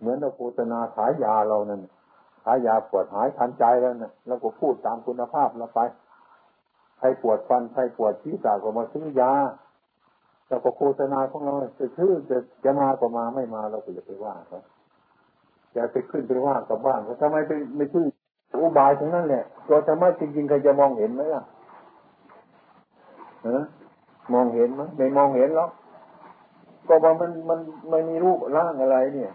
เหมือนเราโฆษณาขายยาเรานั่นขายยาปวดหายทันใจแล้วนะแล้วก็พูดตามคุณภาพเราไปใครปวดฟันใครปวดที่ษะก็มาซื้อยาแล้วก็โฆษณาของเราจะซื้อจะจะมาก็มาไม่มาเราก็อย่าไปว่าครับอย่าไปขึ้นไปว่ากับบ้านเขาทำไมไปไม่ซื้ออุบายทั้งนั้นแหละตัวธรรมะจริงๆใครจะมองเห็นไหมล่ะฮะมองเห็นไหมไม่มองเห็นหรอก ก็ว่ามันมันไม่มีรูปร่างอะไร เนี่ย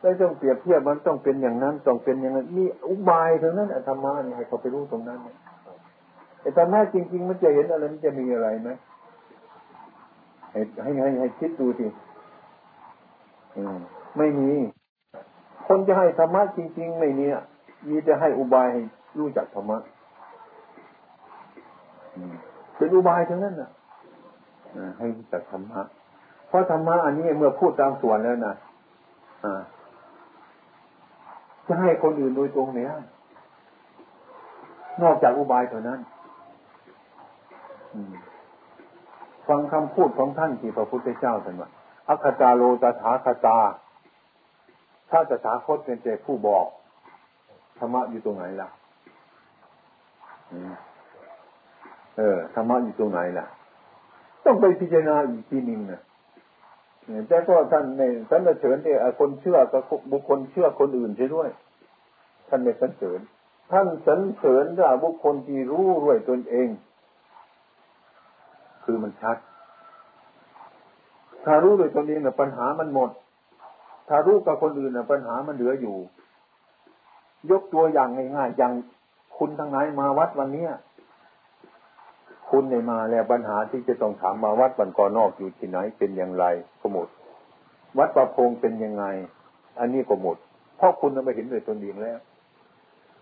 ไม่ต้องเปรียบเทียบมันต้องเป็นอย่างนั้นต้องเป็นอย่างนั้นมีอุบายทั้งนั้นธรรมะนี่ให้เขาไปรู้ตรงนั้นเนี่ยไอ้ธรรมะจริง ๆ มันจะเห็นอะไรมันจะมีอะไรไหมให้ให้ให้ให้คิดดูสิอืมไม่มี คนจะให้ธรรมะจริง ๆ ไม่มีมีแต่ให้อุบายให้รู้จักธรรมะเป็นอุบายทั้งนั้นน่ะให้รู้จักธรรมะ เพราะธรรมะอันนี้เมื่อพูดตามส่วนแล้วนะจะให้คนอื่นโดยตรงเนี่ยนอกจากอุบายเท่านั้นฟังคำพูดของท่านที่พระพุทธเจ้าท่านว่าอัคตาโลตถาคตา ถ้าตถาคตเป็นแต่ผู้บอกธรรมะอยู่ตรงไหนล่ะเออธรรมะอยู่ตรงไหนล่ะ ต้องไปพิจารณาอีกทีหนึ่งนะ แต่ก็ท่านในท่านเสริญเนี่ยคนเชื่อกับบุคคลเชื่อคนอื่นใช่ด้วย ท่านไม่สรรเสริญ ท่านสรรเสริญว่าบุคคลที่รู้ด้วยตนเอง คือมันชัด ถ้ารู้ด้วยตนเองเนี่ยปัญหามันหมด ถ้ารู้กับคนอื่นเนี่ยปัญหามันเหลืออยู่ ยกตัวอย่างง่ายๆอย่างคุณทั้งไหนมาวัดวันเนี้ย คุณในมาแล้วปัญหาที่จะต้องถามมาวัดบันกอนอกอยู่ที่ไหนเป็นอย่างไรก็หมด วัดประพงเป็นยังไง อันนี้ก็หมด เพราะคุณไม่เห็นด้วยตนเองแล้ว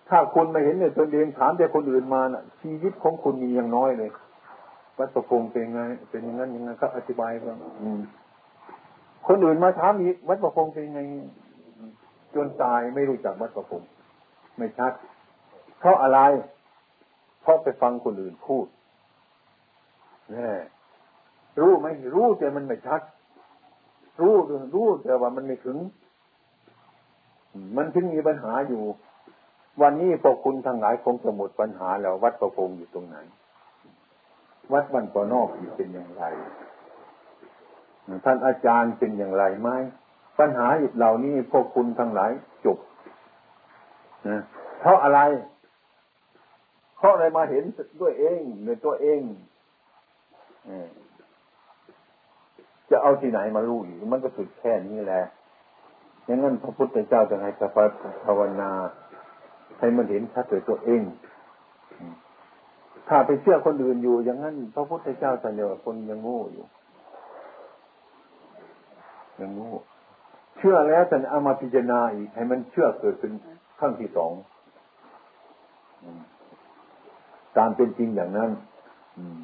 ถ้าคุณไม่เห็นด้วยตนเองถามแต่คนอื่นมาน่ะ ชีวิตของคุณมีอย่างน้อยเลยวัดประพงเป็นยังไง เป็นอย่างนั้นอยังไงก็อธิบายกันคนอื่นมาถามอีกวัดประพงเป็นยังไง จนตายไม่รู้จักวัดประพงไม่ชัด เพราะอะไร เพราะไปฟังคนอื่นพูด รู้ไหมรู้แต่มันไม่ชัด รู้รู้แต่ว่ามันไม่ถึง มันถึงมีปัญหาอยู่ วันนี้พวกคุณทั้งหลายคงจะหมดปัญหาแล้ววัดประพงอยู่ตรงไหน วัดบันปอนอกเป็นอย่างไร ท่านอาจารย์เป็นอย่างไรไหมปัญหาเหล่านี้พวกคุณทั้งหลายจบนะเพราะอะไร เพราะอะไรมาเห็นด้วยเองในตัวเอง จะเอาที่ไหนมารู้อีก มันก็สุดแค่นี้แหละอย่างนั้นพระพุทธเจ้าจะให้สัพภาวนา ให้มันเห็นชัดตัวตัวเอง ถ้าไปเชื่อคนอื่นอยู่ อย่างนั้นพระพุทธเจ้าจะเดียคนยังโง่อยู่ ยังโง่เชื่อแล้วแต่เอามาพิจารณาอีก ให้มันเชื่อเกิดเป็นขั้งที่สองตามเป็นจริงอย่างนั้น อืม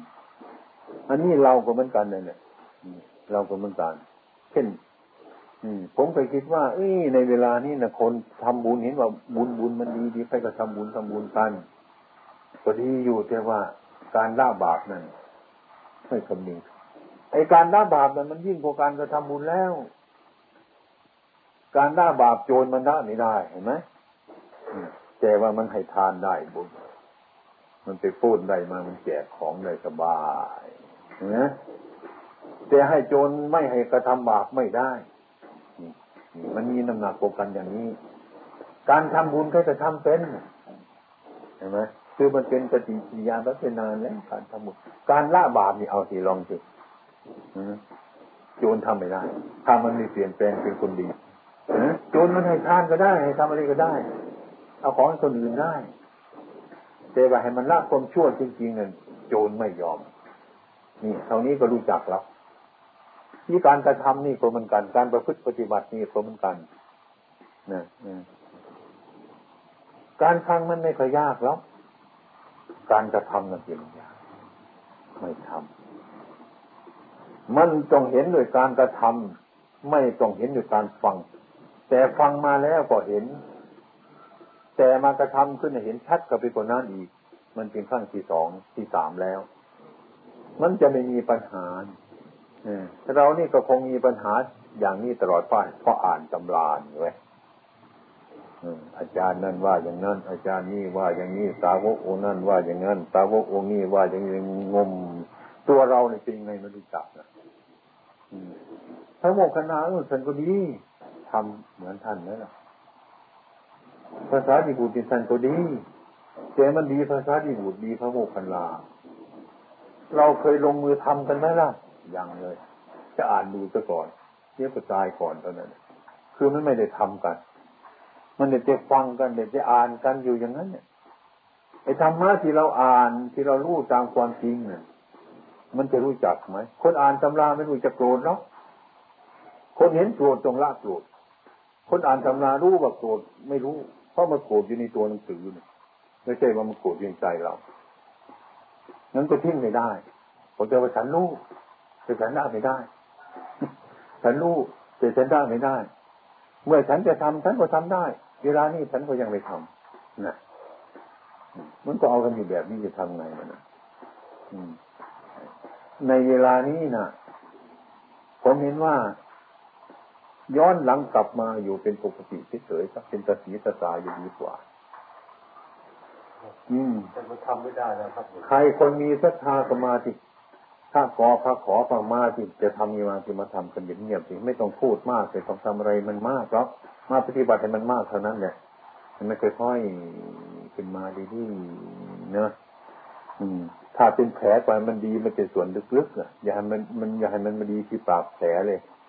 อันนี้เราก็เหมือนกันเลยเนี่ยเราก็เหมือนกัน เช่นผมเคยคิดว่า เอ้ยในเวลานี้นะคนทำบุญเห็นว่าบุญบุญมันดีดีไปก็ทำบุญทำบุญกันก็ดีอยู่แต่ว่าการละบาปนั้นไม่คำนึงไอการละบาปนั้นมันยิ่งกว่าการกระทำบุญแล้ว การละบาปโจรมันละไม่ได้เห็นไหมแต่ว่ามันให้ทานได้บุญ มันไปพูดได้มามันแจกของได้สบายนะแต่ให้โจรไม่ให้กระทำบาปไม่ได้มันมีน้ำหนักกกันอย่างนี้ การทำบุญก็จะทำเป็นเห็นไหมคือมันเป็นปฏิกิริยาลักษณะแล้วการทำบุญการละบาปนี่เอาสิลองสิโจรทำไม่ได้ถ้ามันมีเปลี่ยนแปลงเป็นคนดีโจรมันให้ทานก็ได้ให้ทำอะไรก็ได้ เอาของคนอื่นได้ แต่ว่าให้มันละความชั่วจริงๆนี่ยโจรไม่ยอม นี่เท่านี้ก็รู้จักแล้วที่การกระทำนี่ก็เหมือนกันการประพฤติปฏิบัตินี่ก็เหมือนกันนะการฟังมันไม่ค่อยยากแล้วการกระทำนั่นเป็นยากไม่ทำมันต้องเห็นด้วยการกระทำไม่ต้องเห็นด้วยการฟัง แต่ฟังมาแล้วก็เห็น แต่มากระทำขึ้นเห็นชัดกับไปกว่านั้นอีก มันเป็นขั้นที่สองที่สามแล้ว มันจะไม่มีปัญหาเรานี่ก็คงมีปัญหาอย่างนี้ตลอดไปเพราะอ่านตำราไว้อาจารย์นั่นว่าอย่างนั้น อาจารย์นี่ว่าอย่างนี้สาวกองนั่นว่าอย่างนั้นสาวกองนี้ว่าอย่างนี้งม ตัวเราในจริงในไม่รู้จักนะพระโมคคัลลาเออท่านก็ดีทำเหมือนท่านนั่นแหละ ภาษาดีบุตรท่านก็ดีแต่มันดีภาษาดีบุตรดีพระโมคคัลลา เราเคยลงมือทำกันไหมล่ะ ยังเลย จะอ่านดูซะก่อนเทียบกับตายก่อนเท่านั้น คือมันไม่ได้ทำกัน มันเด็ดจะฟังกันเด็ดจะอ่านกันอยู่อย่างนั้นเนี่ยไอ้ธรรมะที่เราอ่านที่เรารู้ตามความจริงเนี่ยมันจะรู้จักไหม คนอ่านตำราไม่รู้จะโกรธเนาะคนเห็นโกรธจงละโกรธคนอ่านตำรารู้ว่าโกรธไม่รู้ เพราะมันโกรธอยู่ในตัวหนังสือเนี่ยไม่ใช่ว่ามันโกรธอยู่ในใจเรานั้นก็ทิ้งไม่ได้ผมจะว่าฉันรู้แต่ฉันได้ไม่ได้ ฉันรู้แต่ฉันได้ไม่ได้ เมื่อฉันจะทำฉันก็ทำได้ เวลานี้ฉันก็ยังไม่ทำนะมันก็เอากันอยู่แบบนี้จะทำไงมันนะในเวลานี้นะผมเห็นว่า ย้อนหลังกลับมาอยู่เป็นปกติเฉยๆเป็นตาสีตาตาอยู่ดีกว่า อืมแต่มันทำไม่ได้แล้วครับ ใครคนมีศรัทธาสมาธิถ้าขอพระขอพระมาที่จะทำมีมาที่มาทำกันเงียบๆสิไม่ต้องพูดมากแต่ต้องทำอะไรมันมากหรอกมาปฏิบัติให้มันมากเท่านั้นแหละมันไม่ค่อยๆขึ้นมาดีๆเนอะอืม ถ้าเป็นแผลไปมันดีมันเป็นส่วนลึกๆอะอย่าให้มันมันอย่าให้มันมาดีที่ปากแผลเลยอืม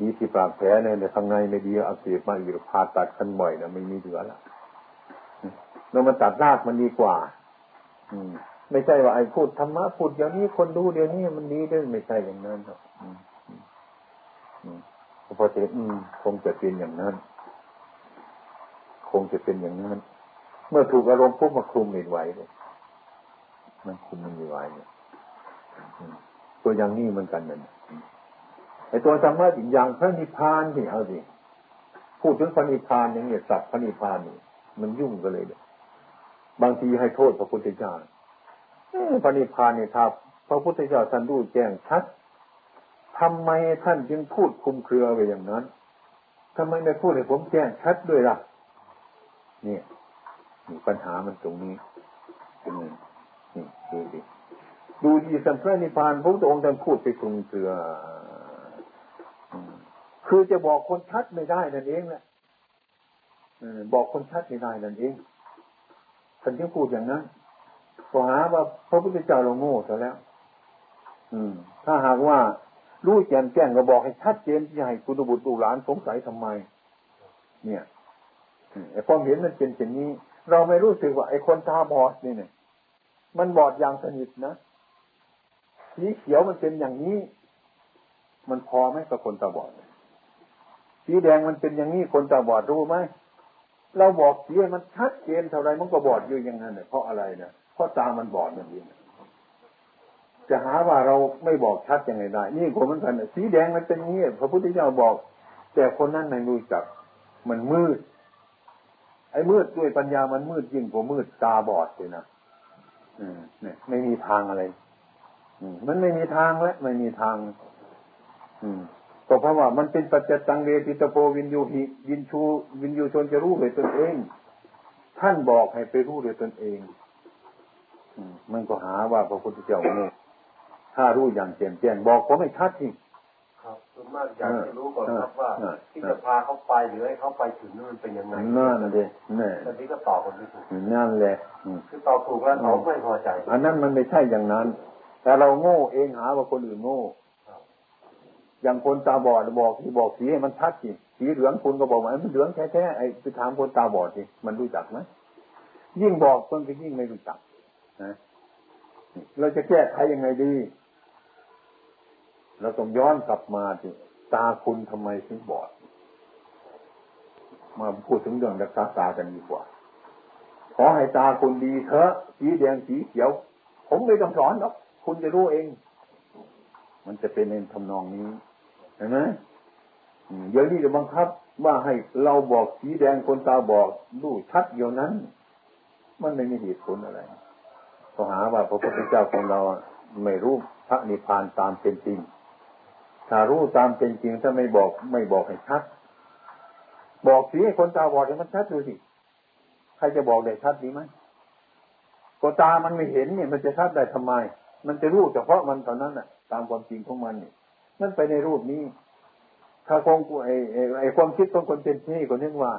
ดีที่ปากแผลเนี่ยในข้างในไม่ดีอักเสบมาอีกผ่าตัดกันบ่อยนะไม่มีเหลือละเรามาตัดรากมันดีกว่า อืม ไม่ใช่ว่าไอ้พูดธรรมะพูดเดี๋ยวนี้คนดูเดี๋ยวนี้มันดีด้วยไม่ใช่อย่างนั้นหรอกพอจะอืมคงจะเป็นอย่างนั้น คงจะเป็นอย่างนั้น เมื่อถูกอารมณ์ปุ๊บมาคลุมไม่ไหวเลยมันคุมมันไม่ไหวเนี่ยตัวอย่างนี้เหมือนกันนั่น ไอตัวธรรมะอีกอย่างพระนิพพานที่เอาสิพูดถึงพระนิพพานอย่างเนี้ยสัตว์พระนิพพานนี่มันยุ่งกันเลยเนี่ยบางทีให้โทษพระพุทธเจ้าพระนิพพานเนี่ยครับพระพุทธเจ้าท่านรู้แจ้งชัดทำไมท่านจึงพูดคุมเครือไปอย่างนั้นทำไมไม่พูดให้ผมแจ้งชัดด้วยล่ะ เนี่ยปัญหามันตรงนี้นี่ดูดิดูดีสัมพระนิพพานพระพุทธองค์ท่านพูดไปคุมเครือ คือจะบอกคนชัดไม่ได้นั่นเองแหละบอกคนชัดไม่ได้นั่นเองท่านจึงพูดอย่างนั้นก็หาว่าพระพุทธเจ้าเราโง่ซะแล้ว อืม ถ้าหากว่ารู้แจ่มแจ้งก็บอกให้ชัดเจนที่ให้คุณบุตรูหลานสงสัยทำไม เนี่ยไอ้ความเห็นมันเป็นเช่นนี้ เราไม่รู้สึกว่าไอ้คนตาบอดนี่เนี่ย มันบอดอย่างสนิทนะสีเขียวมันเป็นอย่างนี้ มันพอไหมกับคนตาบอด สีแดงมันเป็นอย่างนี้คนตาบอดรู้ไหมเราบอกสีมันชัดเจนเท่าไรมันก็บอดอยู่อย่างนั้นเนี่ยเพราะอะไรเนี่ยเพราะตามันบอดนั่นเองจะหาว่าเราไม่บอกชัดยังไงได้นี่คนมือนกันสีแดงมันเป็นงี้พระพุทธเจ้าบอก แต่คนนั้นไม่รู้จัก มันมืด ไอ้มืดด้วยปัญญามันมืดยิ่งกว่ามืดตาบอดเลยนะอืมเนี่ย ไม่มีทางอะไร อืมมันไม่มีทางแล้วไม่มีทาง อืม ก็เพราะว่ามันเป็นปัจจตังเวติตโปวินยูหิวินชูวินยูชนจะรู้ด้วยตนเอง ท่านบอกให้ไปรู้ด้วยตนเองมันก็หาว่าพระพุทธเจ้าโง่ถ้ารู้อย่างแจ่มแจ้งบอกผมไม่ชัดจริงครับส่วนมากอยากจะรู้ก่อนครับว่า ที่จะพาเขาไปหรือให้เขาไปถึงนั่นเป็นยังไงนั่นเลยนี่แต่ที่ก็ตอบคนไม่ถูกนั่นแหละคือตอบถูกแล้วเขาไม่พอใจ อันนั้นมันไม่ใช่อย่างนั้น แต่เราโง่เองหาว่าคนอื่นโง่ อย่างคนตาบอดบอกที่บอกสีให้มันชัดจริสีเหลืองคุณก็บอกว่ามันเหลืองแท้ๆไอ้ไปถามคนตาบอดสิมันรู้จักไหมยิ่งบอกคนก็ยิ่งไม่รู้จักนะเราจะแก้ไขยังไงดีเราต้องย้อนกลับมาที่ตาคุณทำไมถึงบอด มาพูดถึงเรื่องรักษาตากันดีกว่า ขอให้ตาคุณดีเถอะสีแดงสีเขียว ผมไม่ต้องสอนหรอกคุณจะรู้เอง มันจะเป็นในทำนองนี้ ห็นไหมเดี๋ยวนี้จะบังคับว่าให้เราบอกสีแดงคนตาบอกดูชัดเดียวนั้น มันไม่มีเหตุผลอะไรก็หาว่าพระพุทธเจ้าของเราไม่รู้พระนิพพานตามเป็นจริง ถ้ารู้ตามเป็นจริงถ้าไม่บอกไม่บอกให้ชัด บอกสิให้คนตาบอดให้มันชัดดูสิใครจะบอกได้ชัดดีไหมก็ตามันไม่เห็นเนี่ย มันจะชัดได้ทำไม มันจะรู้เฉพาะมันเท่านั้นน่ะ ตามความจริงของมันเนี่ย นั่นไปในรูปนี้ ถ้าคงไอ้ไอ้ความคิดของคนเป็นที่คนนึกว่า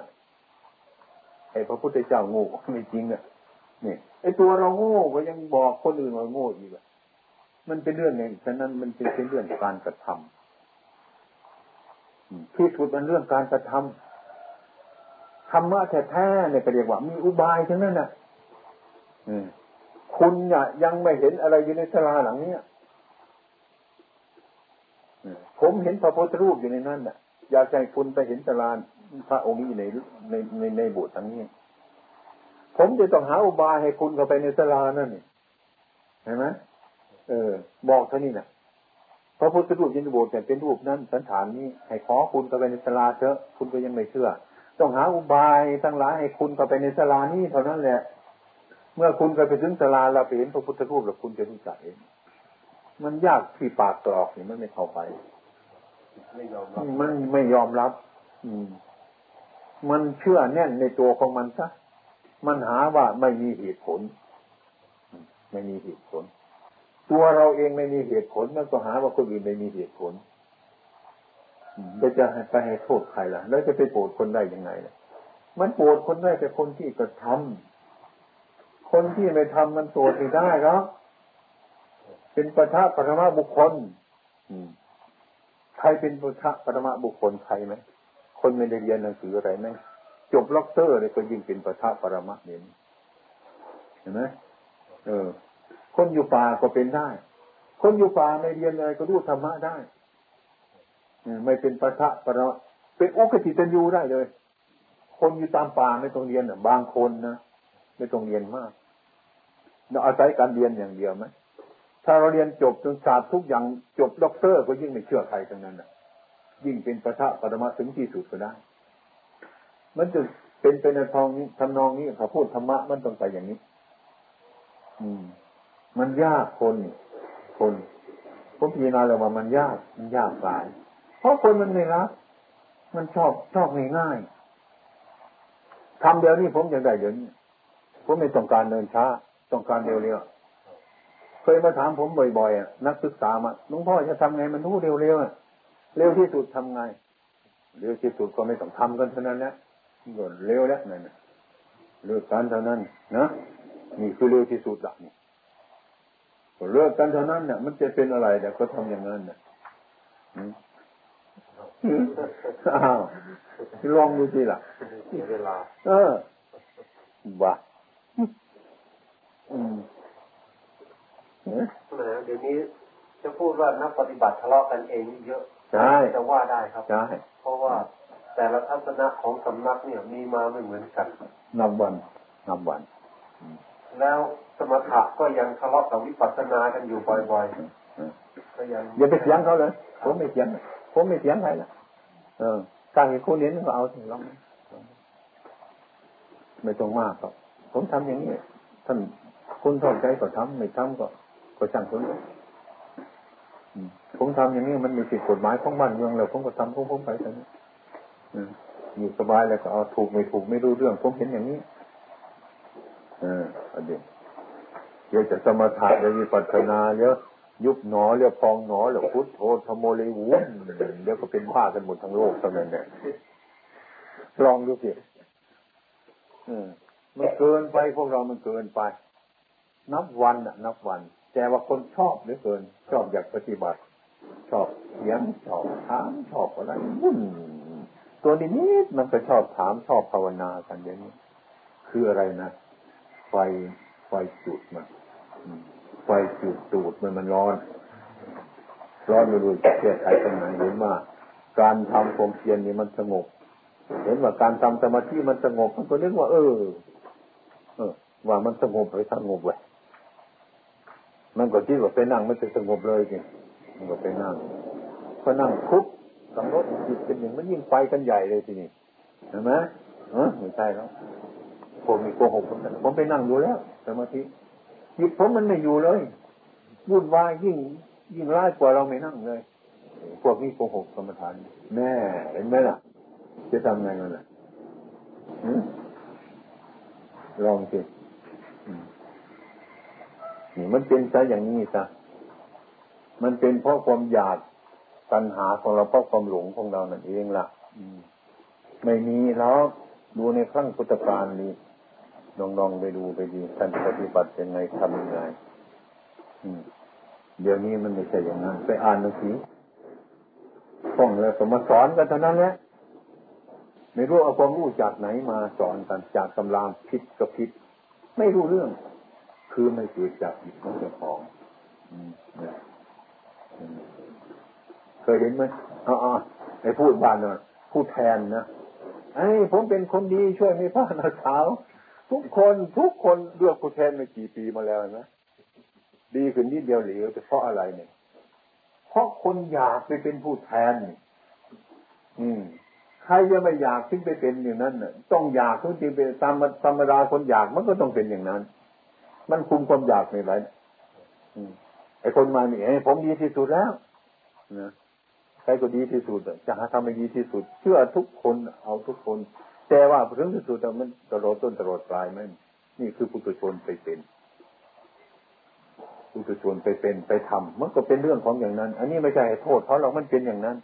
ไอ้พระพุทธเจ้าโง่ไม่จริงอะนี่ไอ้ตัวเราโง่ก็ยังบอกคนอื่นว่าโง่อีกอะมันเป็นเรื่องไงฉะนั้นมันเป็นเรื่องการกระทำที่สุดมันเรื่องการกระทำธรรมะแท้ๆเนี่ยก็เรียกว่า มีอุบายทั้งนั้นน่ะคุณเนี่ยยังไม่เห็นอะไรอยู่ในสลาหลังเนี้ย ผมเห็นพระพุทธรูปอยู่ในนั้นน่ะ อยากให้คุณไปเห็นสลาพระองค์นี้ในในในในโบสถ์ทั้งนี้ ผมจะต้องหาอุบายให้คุณเข้าไปในสลานั่นนี่เห็นไหมเออ บอกท่านี้นะพระพุทธรูปยินโบสถ์แต่เป็นรูปนั้นสันฐานนี้ให้ขอคุณเข้าไปในสลาเถอะคุณก็ยังไม่เชื่อ ต้องหาอุบายทั้งหลายให้คุณเข้าไปในสลานี้เท่านั้นแหละเมื่อคุณไปถึงสลาเราไปเห็นพระพุทธรูปแล้วคุณจะรู้จักเอง มันยากที่ปากตรอกนี่มันไม่เข้าไป ไม่ยอมรับมันไม่ยอมรับ อืม มันเชื่อแน่นในตัวของมันซะมันหาว่าไม่มีเหตุผล ไม่มีเหตุผล ตัวเราเองไม่มีเหตุผลมันก็หาว่าคนอื่นไม่มีเหตุผลจะจะไปให้โทษใครล่ะ แล้วจะไปโกรธคนได้ยังไงล่ะ มันโกรธคนได้แต่คนที่กระทำคนที่ไม่ทำมันตรวจไม่ได้ครับ เป็นปะทะปรมาบุคคลใครเป็นปทะปรมาบุคคลใครไหมคนไม่ได้เรียนหนังสืออะไรไหมจบล็อกเตอร์เลยก็ยิ่งเป็นปทะปรมาเนี่ยเห็นไหมเออ คนอยู่ป่าก็เป็นได้ คนอยู่ป่าไม่เรียนอะไรก็รู้ธรรมะได้ไม่เป็นปทปรมะเป็นอุคฆฏิตัญญูได้เลย คนอยู่ตามป่าไม่ต้องเรียนบางคนนะไม่ต้องเรียนมากเราอาศัยการเรียนอย่างเดียวไหม ถ้าเราเรียนจบจนศาสตร์ทุกอย่างจบด็อกเตอร์ก็ยิ่งไม่เชื่อใครทั้งนั้นอะยิ่งเป็นประทะปรมาถึงที่สุดก็ได้ มันจะเป็นไปในทองนี้ทำนองนี้เขาพูดธรรมะมันต้องไปอย่างนี้ อืม มันยากคนคนผมพิจารณาเลยว่ามันยากมันยากหลาย เพราะคนมันไม่รักมันชอบชอบง่ายๆทำเดี๋ยวนี้ผมยังได้เดี๋ยวนี้ ผมไม่ต้องการเดินช้า ต้องการเร็วๆ เคยมาถามผมบ่อยๆนักศึกษามาหลวงพ่อจะทำไงมันรู้เร็วๆเร็วที่สุดทำไง เร็วที่สุดก็ไม่ต้องทำกันเท่านั้นนะก็เร็วแล้วนั่นเลิกกันเท่านั้นนะนี่คือเร็วที่สุดละนี่เลิกกันเท่านั้นเนี่ยมันจะเป็นอะไรแต่ก็ทำอย่างนั้นเนี่ยอ้าวลองดูสิล่ะเวลา เออบ้าอืม เดี๋ยวนี้จะพูดว่านักปฏิบัติทะเลาะกันเองเยอะใช่จะว่าได้ครับใช่เพราะว่าแต่ละทัศนะของสำนักเนี่ยมีมาไม่เหมือนกันนับวันนับวัน แล้วสมถะก็ยังทะเลาะกับวิปัสสนากันอยู่บ่อยๆก็ยังอย่าไปเสียงเขาเลยผมไม่เสียงผมไม่เสียงใครละเออการเห็นคนเห็นก็เอาสิลองไม่ตรงมากครับผมทำอย่างนี้ท่านคุณทอดใจก็ทำไม่ทำก็ ก็ช่างคุณผมทำอย่างนี้มันมีสิทธิกฎหมายของบ้านเมืองแล้วผมก็ทำของผมไปแต่นี้อยู่สบายแล้วก็เอาถูกไม่ถูกไม่รู้เรื่องผมเห็นอย่างนี้เออประเด็นเดี๋ยวจะสมถะเดี๋ยวมีปัฒนาเยอะยุบหนอเรียกพองหนอเรียกพุทโธธโมเลวุนเดี๋ยวก็เป็นว่ากันหมดทั้งโลกเท่านั้นเนี่ยลองดูสิมันเกินไปพวกเรามันเกินไป นับวันอะนับวัน แต่ว่าคนชอบเหลือเกิน ชอบอยากปฏิบัติ ชอบเสียงชอบถามชอบอะไรวุ่นตัวนี้นิดมันก็ชอบถามชอบภาวนากันอย่างนี้ คืออะไรนะไฟไฟจุดมันไฟจุดตูดมันมันร้อน ร้อนไม่รู้จะแก้ไขตรงไหนเห็นว่าการทำความเพียรนี่มันสงบ เห็นว่าการทำสมาธิมันสงบมันก็นึกว่า เออ เออ ว่ามันสงบไปสงบเลย มันก็คิดว่าไปนั่งไม่จะสงบเลยจริงมันก็ไปนั่งพอนั่งคุบกำหนดจิตเป็นอย่งมันยิ่งไปกันใหญ่เลยทีนี้เห็นไหมเออไม่ใช่แล้วผมมีโกหกผมผมไปนั่งอยู่แล้วสมาธิจิตผมมันไม่อยู่เลยวุ่นวายยิ่ง ยิ่งร้ายกว่าเราไม่นั่งเลย พวกนี้โกหกกรรมฐานแม่เห็นไหมล่ะ จะทำไงมันล่ะลองสิ นี่มันเป็นซะอย่างนี้ซะมันเป็นเพราะความอยากตัณหาของเราเพราะความหลงของเรานั่นเองล่ะไม่มีแล้วดูในครั้งพุทธกาลนี้ลองลองไปดูไปดีท่านปฏิบัติยังไงทำยังไงเดี๋ยวนี้มันไม่ใช่อย่างนั้นไปอ่านหนังสือท่องแล้วก็มาสอนกันเท่านั้นแหละไม่รู้เอาความรู้จากไหนมาสอนกันจากตำรามผิดกับผิด ไม่รู้เรื่อง คือไม่เกิดจากจิตของเจ้าของเคยเห็นไหมอ๋อไอ้พูดบานเนะพูดแทนนะไอ้ผมเป็นคนดีช่วยไม่พลานะสาว ทุกคนทุกคนเลือกผู้แทนมากี่ปีมาแล้วนะดีขึ้นนิดเดียวเหลือแต่เพราะอะไรเนี่ย เพราะคนอยากไปเป็นผู้แทนอืมใครจะไม่อยากขึ้นไปเป็นอย่างนั้นน่ะ ต้องอยากขึ้นไปเป็นตามธรรมดาคนอยากมันก็ต้องเป็นอย่างนั้น มันคุมความอยากไม่ไหวไอ้คนมานี่ไอ้ผมดีที่สุดแล้วนะใครก็ดีที่สุดจะหาทำให้ดีที่สุด เชื่อทุกคนเอาทุกคน แต่ว่าถึงที่สุดมันตลอดต้นตลอดปลายม่นี่คือปุถุชนไปเป็นปุถุชนไปเป็นไปทำมันก็เป็นเรื่องของอย่างนั้น อันนี้ไม่ใช่โทษเพราะเรามันเป็นอย่างนั้น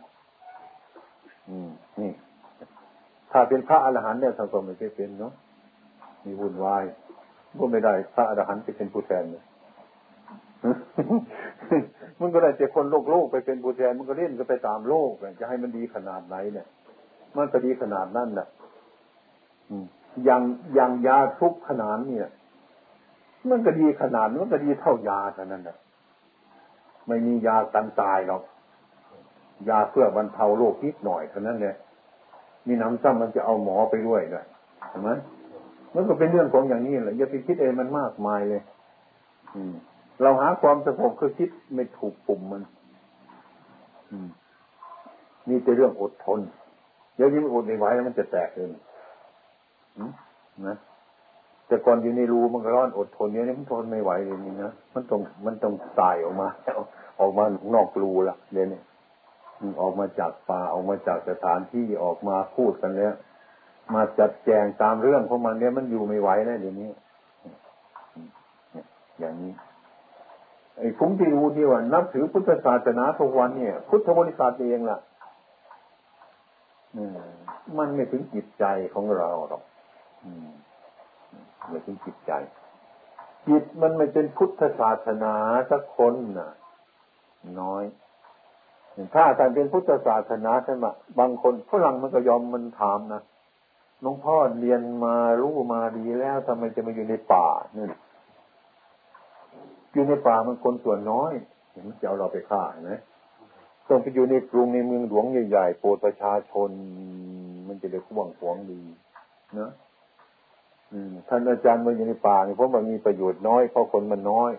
อืม นี่ ถ้าเป็นพระอรหันต์เนี่ยท่านก็ไม่ได้เป็นเนาะมีวุ่นวาย ก็ไม่ได้พระอรหันต์จะเป็นผู้แทนเลยมันก็ได้แต่คนโลกโลกไปเป็นผู้แทนมันก็เล่นก็ไปตามโลกจะให้มันดีขนาดไหนเนี่ย มันจะดีขนาดนั้นน่ะอย่างอย่างยาทุกขนาดเนี่ย มันก็ดีขนาดมันก็ดีเท่ายาเท่านั้นแหละไม่มียากันตายหรอกยาเพื่อบรรเทาโรคนิดหน่อยเท่านั้นแหละมีน้ำซ้ำมันจะเอาหมอไปด้วยด้วยใช่ไหม มันก็เป็นเรื่องของอย่างนี้แหละอย่าไปคิดเองมันมากมายเลย อืม เราหาความสงบคือคิดไม่ถูกปุ่มมัน อืมนี่จะเรื่องอดทนเดี๋ยวนี้มันอดไม่ไหวแล้วมันจะแตกเลยนะแต่ก่อนอยู่ในรูมันก็ร้อนอดทนเนี้ยมันทนไม่ไหวเลยนี่นะมันต้องมันต้องตายออกมาออกมานอกรูละเดี๋ยวนี้ออกมาจากป่าออกมาจากสถานที่ออกมาพูดกันแล้ว มาจัดแจงตามเรื่องของมันเนี่ยมันอยู่ไม่ไหวแล้วเดี๋ยวนี้อย่างนี้ไอ้ผมที่รู้ที่ว่านับถือพุทธศาสนาทุกวันเนี่ย พุทธบริษัทเองล่ะมันไม่ถึงจิตใจของเราหรอกไม่ถึงจิตใจ จิตมันไม่เป็นพุทธศาสนาสักคนน่ะ น้อยถ้าแต่เป็นพุทธศาสนาใช่ไหมบางคนฝรั่งมันก็ยอมมันถามนะ น้องพ่อเรียนมารู้มาดีแล้วทำไมจะมาอยู่ในป่านี่อยู่ในป่ามันคนส่วนน้อยเห็นจะเอาเราไปฆ่าเห็นไหมต้องไปอยู่ในกรุงในเมืองหลวงใหญ่ๆโปรดประชาชน มันจะได้ข่วงขวงดีนะท่านอาจารย์มาอยู่ในป่าเนี่ยเพราะมันมีประโยชน์น้อยเพราะคนมันน้อย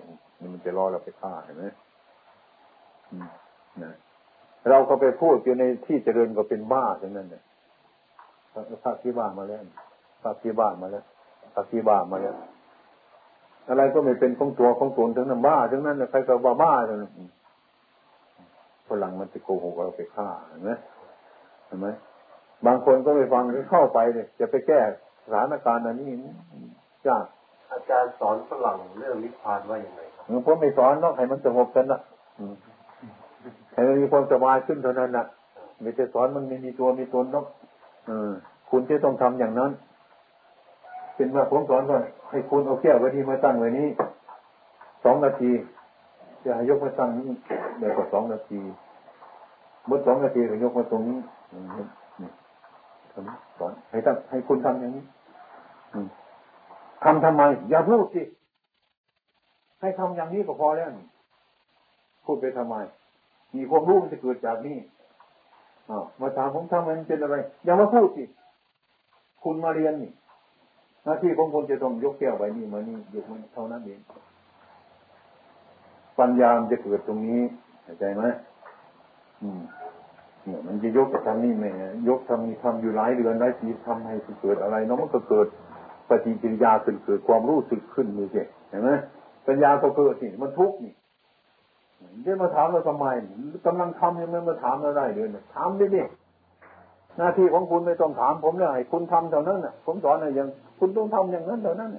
มันจะรอเราไปฆ่าเห็นไหมนะเราก็ไปพูดอยู่ในที่เจริญก็เป็นบ้าทั้งนั้นเนี่ย พระที่บ้ามาแล้วพระที่บ้ามาแล้วพระที่บ้ามาแล้ว อะไรก็ไม่เป็นของตัวของตนทั้งนั้นบ้าทั้งนั้นใครก็บ้าบ้าทั้งนั้นฝรั่งมันจะโกหกเราไปฆ่าเห็นไหมเห็นไหมบางคนก็ไปฟังที่เข้าไปเลยจะไปแก้สถานการณ์อันนี้ยากอาจารย์สอนฝรั่งเรื่องนิพพานว่าอย่างไรครับผมไม่สอนนอกให้มันสงบกันนะให้มันมีความสบายขึ้นเท่านั้นนะไม่จะสอนมันไม่มีตัวมีตนนก คุณจะต้องทำอย่างนั้น เป็นว่าผมสอนก่อนให้คุณเอาแก้วไว้ที่มาตั้งไว้นี้สองนาทีจะให้ยกมาตั้งนี้เดี๋ยวก็สองนาทีเมื่อสองนาทีก็ยกมาตรงนี้สอนให้ตั้งให้คุณทำอย่างนี้ทำทำไม อย่าพูดสิให้ทำอย่างนี้ก็พอแล้วพูดไปทำไม มีความรู้มันจะเกิดจากนี้ อมาถามผมทำมันเป็นอะไรอย่ามาพูดสิคุณมาเรียนนี่หน้าที่ของคนจะต้องยกแก้วไว้นี่มานี่ยกมันเท่านั้นเองปัญญาจะเกิดตรงนี้เข้าใจไหมอืมเนี่ยมันจะยกกับทำนี่ไหมยกทำนี่ทำอยู่หลายเดือนหลายปีทำให้เกิดอะไรน้องมันก็เกิดปฏิกิริยาขึ้นเกิดความรู้สึกขึ้นมือเจ็เห็นไหมปัญญาก็เกิดนี่มันทุกข์นี่ เดี๋ยวมาถามเราทำไมกำลังทำยังไม่มาถามเราได้เลยถามดิดิหน้าที่ของคุณไม่ต้องถามผมเลยคุณทำเท่านั้นน่ะ ผมสอนอะไรอย่างคุณต้องทำอย่างนั้นเท่านั้น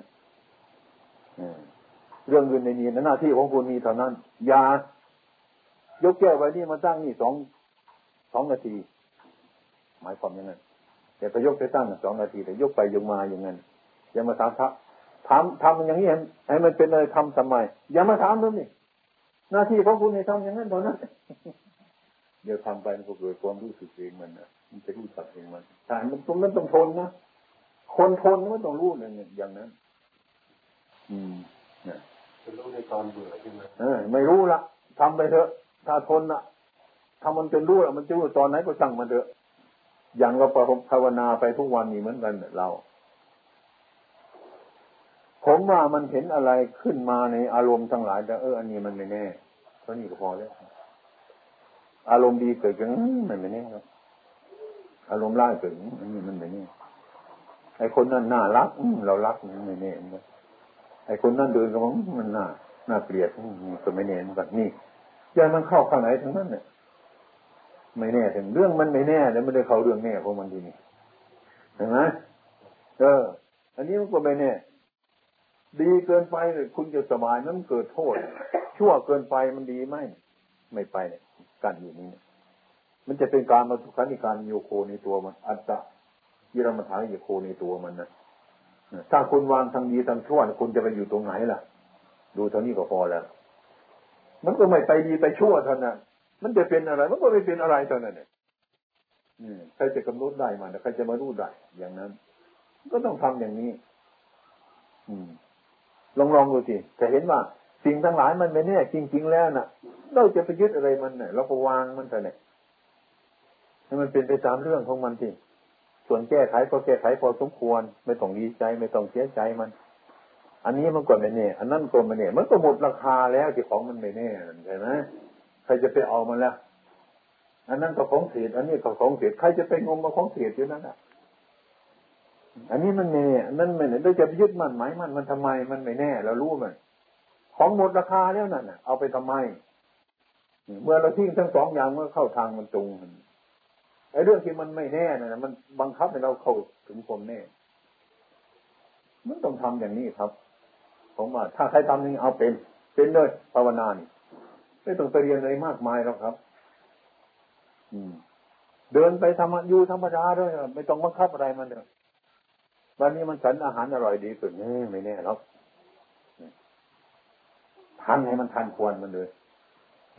เรื่องอื่นในนี้หน้าที่ของคุณมีเท่านั้น อย่ายกแก้วไว้นี่มาตั้งนี่สองสองนาที หมายความอย่างนั้นแต่ไปยกไปตั้งสองนาทีแต่ยกไปยกมาอย่างนั้นอย่ามาถามถามทำอย่างนี้ให้มันเป็นอะไรทำทำไมอย่ามาถามเลยนี่ หน้าที่ของคุณในทำอย่างนั้นเท่านั้นเดี๋ยวทำไปมันก็เกิดความรู้สึกเองมันนะมันจะรู้จักเองมันแต่มันตรงนั้นต้องทนนะคนทนมันต้องรู้เนี่ยอย่างนั้น อืมเนี่ยจะรู้ในตอนเบื่อใช่ไหมเออไม่รู้ละทำไปเถอะ ถ้าทนละถ้ามันเป็นรู้ละมันจะรู้ตอนไหนก็สั่งมันเถอะ อย่างเราภาวนาไปทุกวันนี้เหมือนกันเรา ผมว่ามันเห็นอะไรขึ้นมาในอารมณ์ทั้งหลาย แต่เอออันนี้มันไม่แน่เท่านี้ก็พอแล้วอารมณ์ดีเกิดขึ้นมันไม่แน่ครับอารมณ์ร้ายเกิดอันนี้มันไม่แน่ไอ้คนนั้นน่ารักเรารักมันไม่แน่นะไอ้คนนั้นเดินก็มันน่าน่าเกลียดมันก็ไม่แน่เหมือนกันนี่ยังมันเข้าข้างไหนทั้งนั้นเนี่ยไม่แน่ถึงเรื่องมันไม่แน่แล้วไม่ได้เข้าเรื่องแน่ของมันทีนี้เห็นไหมเออ อันนี้มันก็ไม่แน่ ดีเกินไปเลยคุณจะสบายนั้นเกิดโทษ ชั่วเกินไปมันดีไหมไม่ไปเนี่ยการอยู่นี้มันจะเป็นการมาสุขานิการโยโคในตัวมัน อัตตะยิรมฐานโยโคในตัวมันนะถ้าคุณวางทางดีทางชั่วคุณจะไปอยู่ตรงไหนล่ะ ดูเท่านี้ก็พอแล้ว มันก็ไม่ไปดีไปชั่วเท่านั้นมันจะเป็นอะไร มันก็ไม่เป็นอะไรเท่านั้นเนี่ยใครจะกำหนดได้มันใครจะมารู้ได้อย่างนั้น ก็ต้องทำอย่างนี้ อืม ลองลองดูสิจะเห็นว่าสิ่งทั้งหลายมันไม่แน่จริง ๆ แล้วน่ะ เราจะไปยึดอะไรมันเนี่ยเราก็วางมันเถอะเนี่ยให้มันเป็นไปตามเรื่องของมันที่ส่วนแก้ไขก็แก้ไขพอสมควร ไม่ต้องดีใจไม่ต้องเสียใจมัน อันนี้มันก็ไม่แน่อันนั้นก็ไม่แน่มันก็หมดราคาแล้วที่ของมันไม่แน่ใช่ไหมใครจะไปเอามันแล้วอันนั้นก็ของเสียอันนี้ก็ของเสียใครจะไปงมมาของเสียอยู่นั่นอะ อันนี้มันไม่เนี่ยนั่นไม่เนี่ยเราจะยึดมันหมายมันมันทำไม มันไม่แน่เรารู้มันของหมดราคาแล้วนั่นเอาไปทำไม เมื่อเราทิ้งทั้งสองอย่างเมื่อเข้าทางมันตรงไอ้เรื่องที่มันไม่แน่น่ะมันบังคับให้เราเข้าถึงความแน่ มันต้องทำอย่างนี้ครับ ผมว่าถ้าใครทำนี่เอาเป็น เป็นเลยภาวนานี่ไม่ต้องไปเรียนอะไรมากมายหรอกครับ อืม เดินไปธรรมอยู่ธรรมดาด้วยไม่ต้องบังคับอะไรมันเลย วันนี้มันฉันอาหารอร่อยดีสุดนี่ไม่แน่หรอกทันให้มันทันควรมันเลย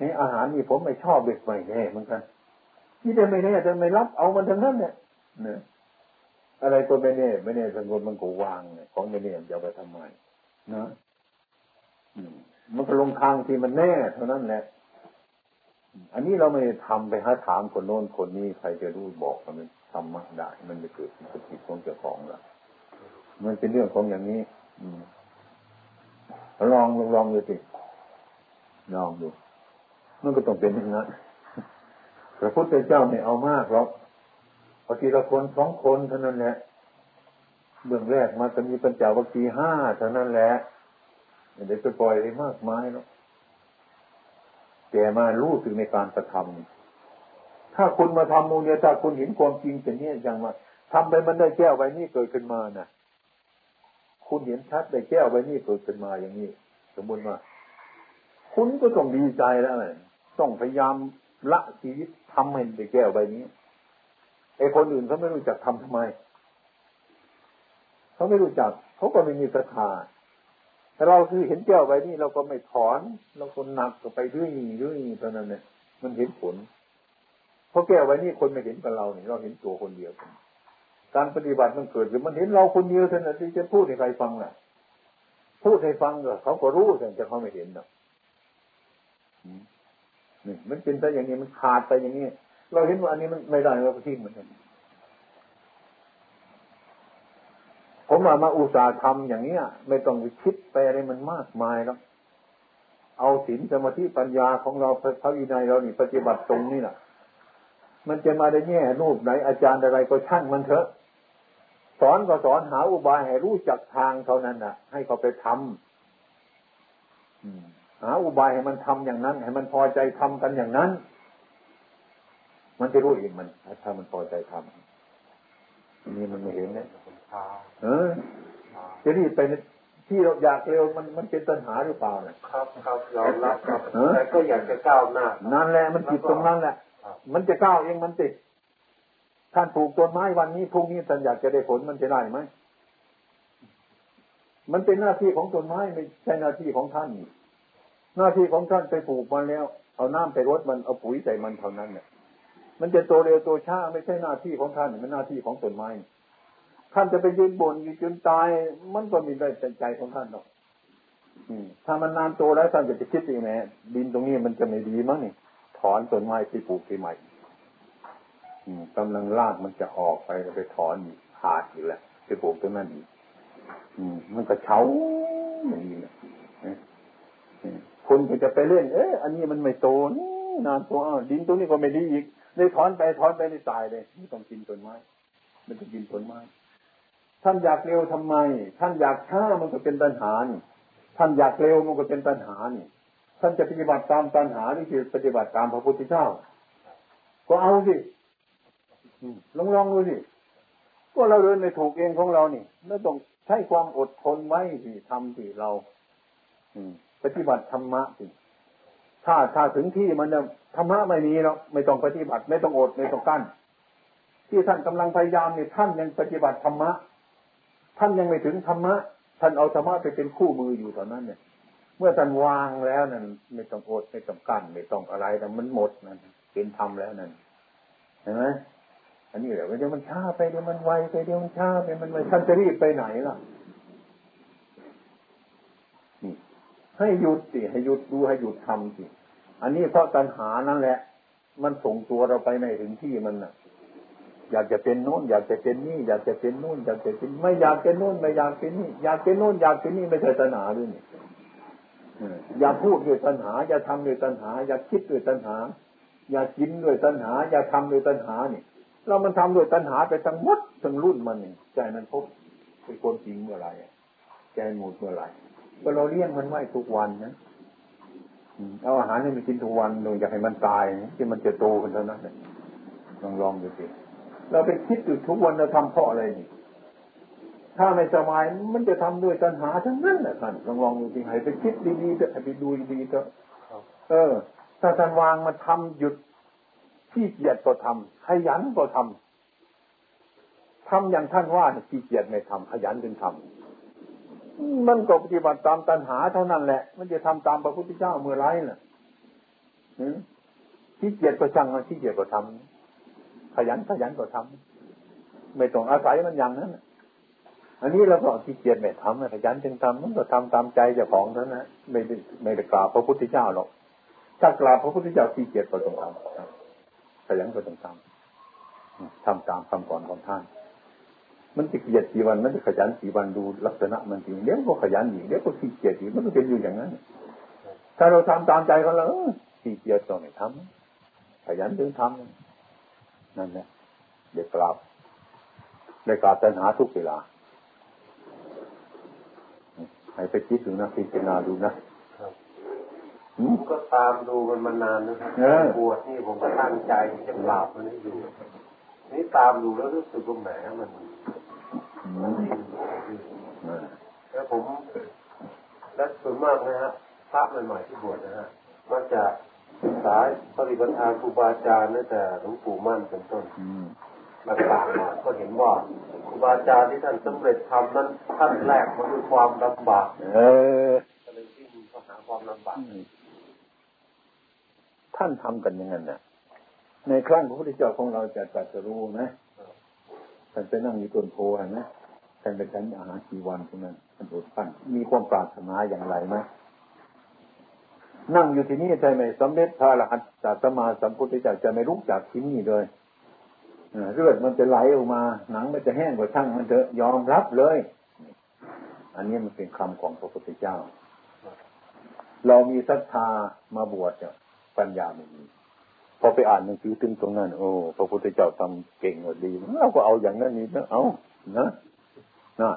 นี่อาหารนี่ผมไม่ชอบเด็กไม่แน่เหมือนกันนี่จะไม่แน่จะไม่รับเอามันทั้งนั้นเนี่ยเนี่ยอะไรก็ไม่แน่ไม่แน่สังบมันก็วางเนี่ยของไม่แน่จะไปทำไมนะมันก็ลงทางที่มันแน่เท่านั้นแหละอันนี้เราไม่ทำไปหาถามคนโน้นคนนี้ใครจะรู้บอกมันทำมาได้ มันไม่เกิดสติของเจ้าของแล้ว มันเป็นเรื่องของอย่างนี้ อืมลองลองดูสิลองดู มันก็ต้องเป็นอย่างนั้นพระพุทธเจ้าไม่เอามากหรอกพอทีละคนสองคนเท่านั้นแหละเบื้องแรกมาจะมีปัญจวัคคีย์ห้าเท่านั้นแหละไม่ได้ไปปล่อยอะไปมากมายหรอกแกมารู้ถึงในการกระทำถ้าคุณมาทำมูลเนี่ยถ้าคุณเห็นความจริงเป็นนี้อย่างว่าทำไปมันได้แก้วใบนี้เกิดขึ้นมานะ่ะ คุณเห็นชัดในแก้วใบนี้เกิดขึ้นมาอย่างนี้ สมมติว่า คุณก็ต้องดีใจแล้วเลยต้องพยายามละชีวิตทำให้ในแก้วใบนี้ไอ้คนอื่นเขาไม่รู้จักทำทำไมเขาไม่รู้จักเขาก็ไม่มีศรัทธาแต่เราคือเห็นแก้วใบนี้เราก็ไม่ถอนเราก็หนักก็ไปเรื่อยเรื่อยตอนนั้นเนี่ยมันเห็นผลเพราะแก้วใบนี้คนไม่เห็นกับเราเนี่ยเราเห็นตัวคนเดียวกัน การปฏิบัติมันเกิดขึ้นมันเห็นเราคนเดียวเท่านั้นที่จะพูดให้ใครฟังน่ะ พูดให้ฟังก็เขาก็รู้แต่เขาไม่เห็นหรอกนี่มันเป็นไปอย่างนี้มันขาดไปอย่างนี้เราเห็นว่าอันนี้มันไม่ได้เราก็ทิ้งเหมือนกันผมมามาอุตส่าห์ทำอย่างเนี้ย ไม่ต้องไปคิดไปอะไรมันมากมายแล้วเอาศีลสมาธิปัญญาของเราพระวินัยเรานี่ปฏิบัติตรงนี่แหละมันจะมาได้แง่รูปไหนอาจารย์อะไรก็ช่างมันเถอะ สอนก็สอนหาอุบายให้รู้จักทางเท่านั้นน่ะให้เขาไปทำหาอุบายให้มันทำอย่างนั้น ให้มันพอใจทำกันอย่างนั้น มันจะรู้เองมัน ถ้ามันพอใจทำนี่มันไม่เห็นเนี่ยเออจะรีบไปที่เราอยากเร็วมันมันเป็นปัญหาหรือเปล่าเนี่ยครับครับเรารับครับแต่ก็อยากจะก้าวหน้านั่นแหละมันจิตตรงนั้นแหละมันจะก้าวเองมันติด ท่านปลูกต้นไม้วันนี้พรุ่งนี้ท่านอยากจะได้ผลมันจะได้ไหมมันเป็นหน้าที่ของต้นไม้ไม่ใช่หน้าที่ของท่าน หน้าที่ของท่านไปปลูกมันแล้ว เอาน้ำไปรดมันเอาปุ๋ยใส่มันเท่านั้นเนี่ยมันจะโตเร็วโตช้าไม่ใช่หน้าที่ของท่านมันหน้าที่ของต้นไม้ท่านจะไปยืนบนอยืนจนตาย มันก็มีได้ใจของท่านหรอกถ้ามันนานโตแล้วท่านจะจะคิดยังไงดินตรงนี้มันจะไม่ดีมั้งนี่ถอนต้นไม้ไปปลูกที่ใหม่ กำลังรากมันจะออกไปไปถอนขาดอีกแล้วไปปลูกตรงนั้นอีกมันก็เฉาอย่างนี้นะคนก็จะไปเล่น เอ๊ะอันนี้มันไม่โตนี่นานตัวดินตรงนี้ก็ไม่ดีอีกเลยถอนไปถอนไปได้ตายเลยไม่ต้องกินต้นไม้ไม่ต้องกินต้นไม้ท่านอยากเร็วทำไม ท่านอยากช้ามันก็เป็นปัญหานี่ท่านอยากเร็วมันก็เป็นปัญหานี่ท่านจะปฏิบัติตามปัญหาหรือจะปฏิบัติตามพระพุทธเจ้า ก็เอาสิ ลองลองดูสิก็เราเดินในถูกเองของเรานี่แล้วต้องใช้ความอดทนไว้ที่ทำที่เรา อืปฏิบัติธรรมะสิถ้าถ้าถึงที่มันธรรมะไม่มีแล้วไม่ต้องปฏิบัติ ไม่ต้องอดไม่ต้องกั้น ที่ท่านกำลังพยายามเนี่ยท่านยังปฏิบัติธรรมะท่านยังไม่ถึงธรรมะท่านเอาธรรมะไปเป็นคู่มืออยู่ตอนนั้นเนี่ย เมื่อท่านวางแล้วนั่นไม่ต้องอดไม่ต้องกั้นไม่ต้องอะไรแต่มันหมดนั่นเป็นธรรมแล้วนั่นเห็นไหม อันนี้เดี๋ยวเดี๋ยวมันช้าไปเดี๋ยวมันไวไปเดี๋ยวมันช้าไปมันไวท่านจะรีบไปไหนล่ะนี่ให้หยุดสิให้หยุดดูให้หยุดทำสิอันนี้เพราะตัณหานั่นแหละ มันส่งตัวเราไปในถึงที่มันน่ะ อยากจะเป็นโน้น อยากจะเป็นนี่ อยากจะเป็นโน้น อยากจะเป็นไม่อยากเป็นโน้นไม่อยากเป็นนี่ อยากเป็นโน้นอยากเป็นนี่ไม่ใช่ตัณหาด้วยนี่อย่าพูดด้วยตัณหา อย่าทำด้วยตัณหา อย่าคิดด้วยตัณหา อย่ากินด้วยตัณหา อย่าทำด้วยตัณหานี่ เรามันทำด้วยตัณหาไปทั้งหมดทั้งรุ่นมันนี่ใจมันพบเป็นคนจริงเมื่อไรใจหมดเมื่อไรก็เราเลี้ยงมันไว้ทุกวันนะเอาอาหารให้มันกินทุกวันโดยอยากให้มันตายที่มันจะโตกันเท่านั้นเลยลองลองดูสิเราไปคิดอยู่ทุกวันเราทำเพราะอะไรนี่ถ้าไม่สบายมันจะทำด้วยตัณหาทั้งนั้นแหละท่านลองลองดูสิให้ไปคิดดีๆเถอะไปดูดีๆเถอะเออ ถ้าท่านวางมาทำหยุด ขี้เกียจก็ทำขยันก็ทำทำอย่างท่านว่าขี้เกียจไม่ทำขยันจึงทำมันก็ปฏิบัติตามตัณหาเท่านั้นแหละ มันจะทำตามพระพุทธเจ้าเมื่อไรน่ะขี้เกียจก็ช่างมันขี้เกียจก็ทำขยันขยันก็ทำไม่ต้องอาศัยมันอย่างนั้นอันนี้เราก็ขี้เกียจไม่ทำขยันจึงทำมันก็ทำตามใจเจ้าของเท่านั้นไม่ได้ไม่ได้กราบพระพุทธเจ้าหรอกถ้ากราบพระพุทธเจ้าขี้เกียจก็ต้องทำ ขยันก็ต้องทำทำตามคำสอนของท่าน มันจะเกียดกี่วัน มันจะขยันกี่วันดูลักษณะมันจริงเดี๋ยวก็ขยันอีกเดี๋ยวก็ขี้เกียจอีกมันก็เป็นอยู่อย่างนั้น ถ้าเราทำตามใจของเราขี้เกียจต้องไม่ทำขยันถึงทำนั่นแหละเดี๋ยวกราบเดี๋ยวกราบปัญหาทุกเวลา ให้ไปคิดดูนะพิจารณาดูนะ ก็ตามดูมันมานานนะครับบวชนี่ผมก็ตั้งใจจะปราบมันให้อยู่นี่ตามดูแล้วรู้สึกว่าแหมมันแล้วผมและส่วนมากนะฮะพระใหม่ๆที่บวชนะฮะมันจะศึกษาปฏิบัติทางครูบาอาจารย์ตั้งแต่หลวงปู่มั่นเป็นต้นต่างๆมาก็เห็นว่าครูบาอาจารย์ที่ท่านสำเร็จทำนั้นท่านแรกมันด้วยความลำบากเออก็เลยที่มีปัญหาความลำบาก ท่านทำกันอย่างนั้นนะในครั้งพระพุทธเจ้าของเราจะตรัสรู้นะท่านไปนั่งอยู่ต้นโพนะท่านไปฉันอาหารกี่วันที่นั้นท่านอดปั้นมีความปรารถนาอย่างไรไหมนั่งอยู่ที่นี่ใช่ไหมสำเร็จพระอรหันตสมาสัมพุทธเจ้าจะไม่ลุกจากที่นี่เลยเลือดมันจะไหลออกมา หนังมันจะแห้งกว่าช่างมันเถอะยอมรับเลย อันนี้มันเป็นคำของพระพุทธเจ้า เรามีศรัทธามาบวชเนี่ย ปัญญาไม่มีพอไปอ่านหนังสือถึงตรงนั้น โอ้พระพุทธเจ้าทำเก่งดีเราก็เอาอย่างนั้นนี่นะเอานะนะ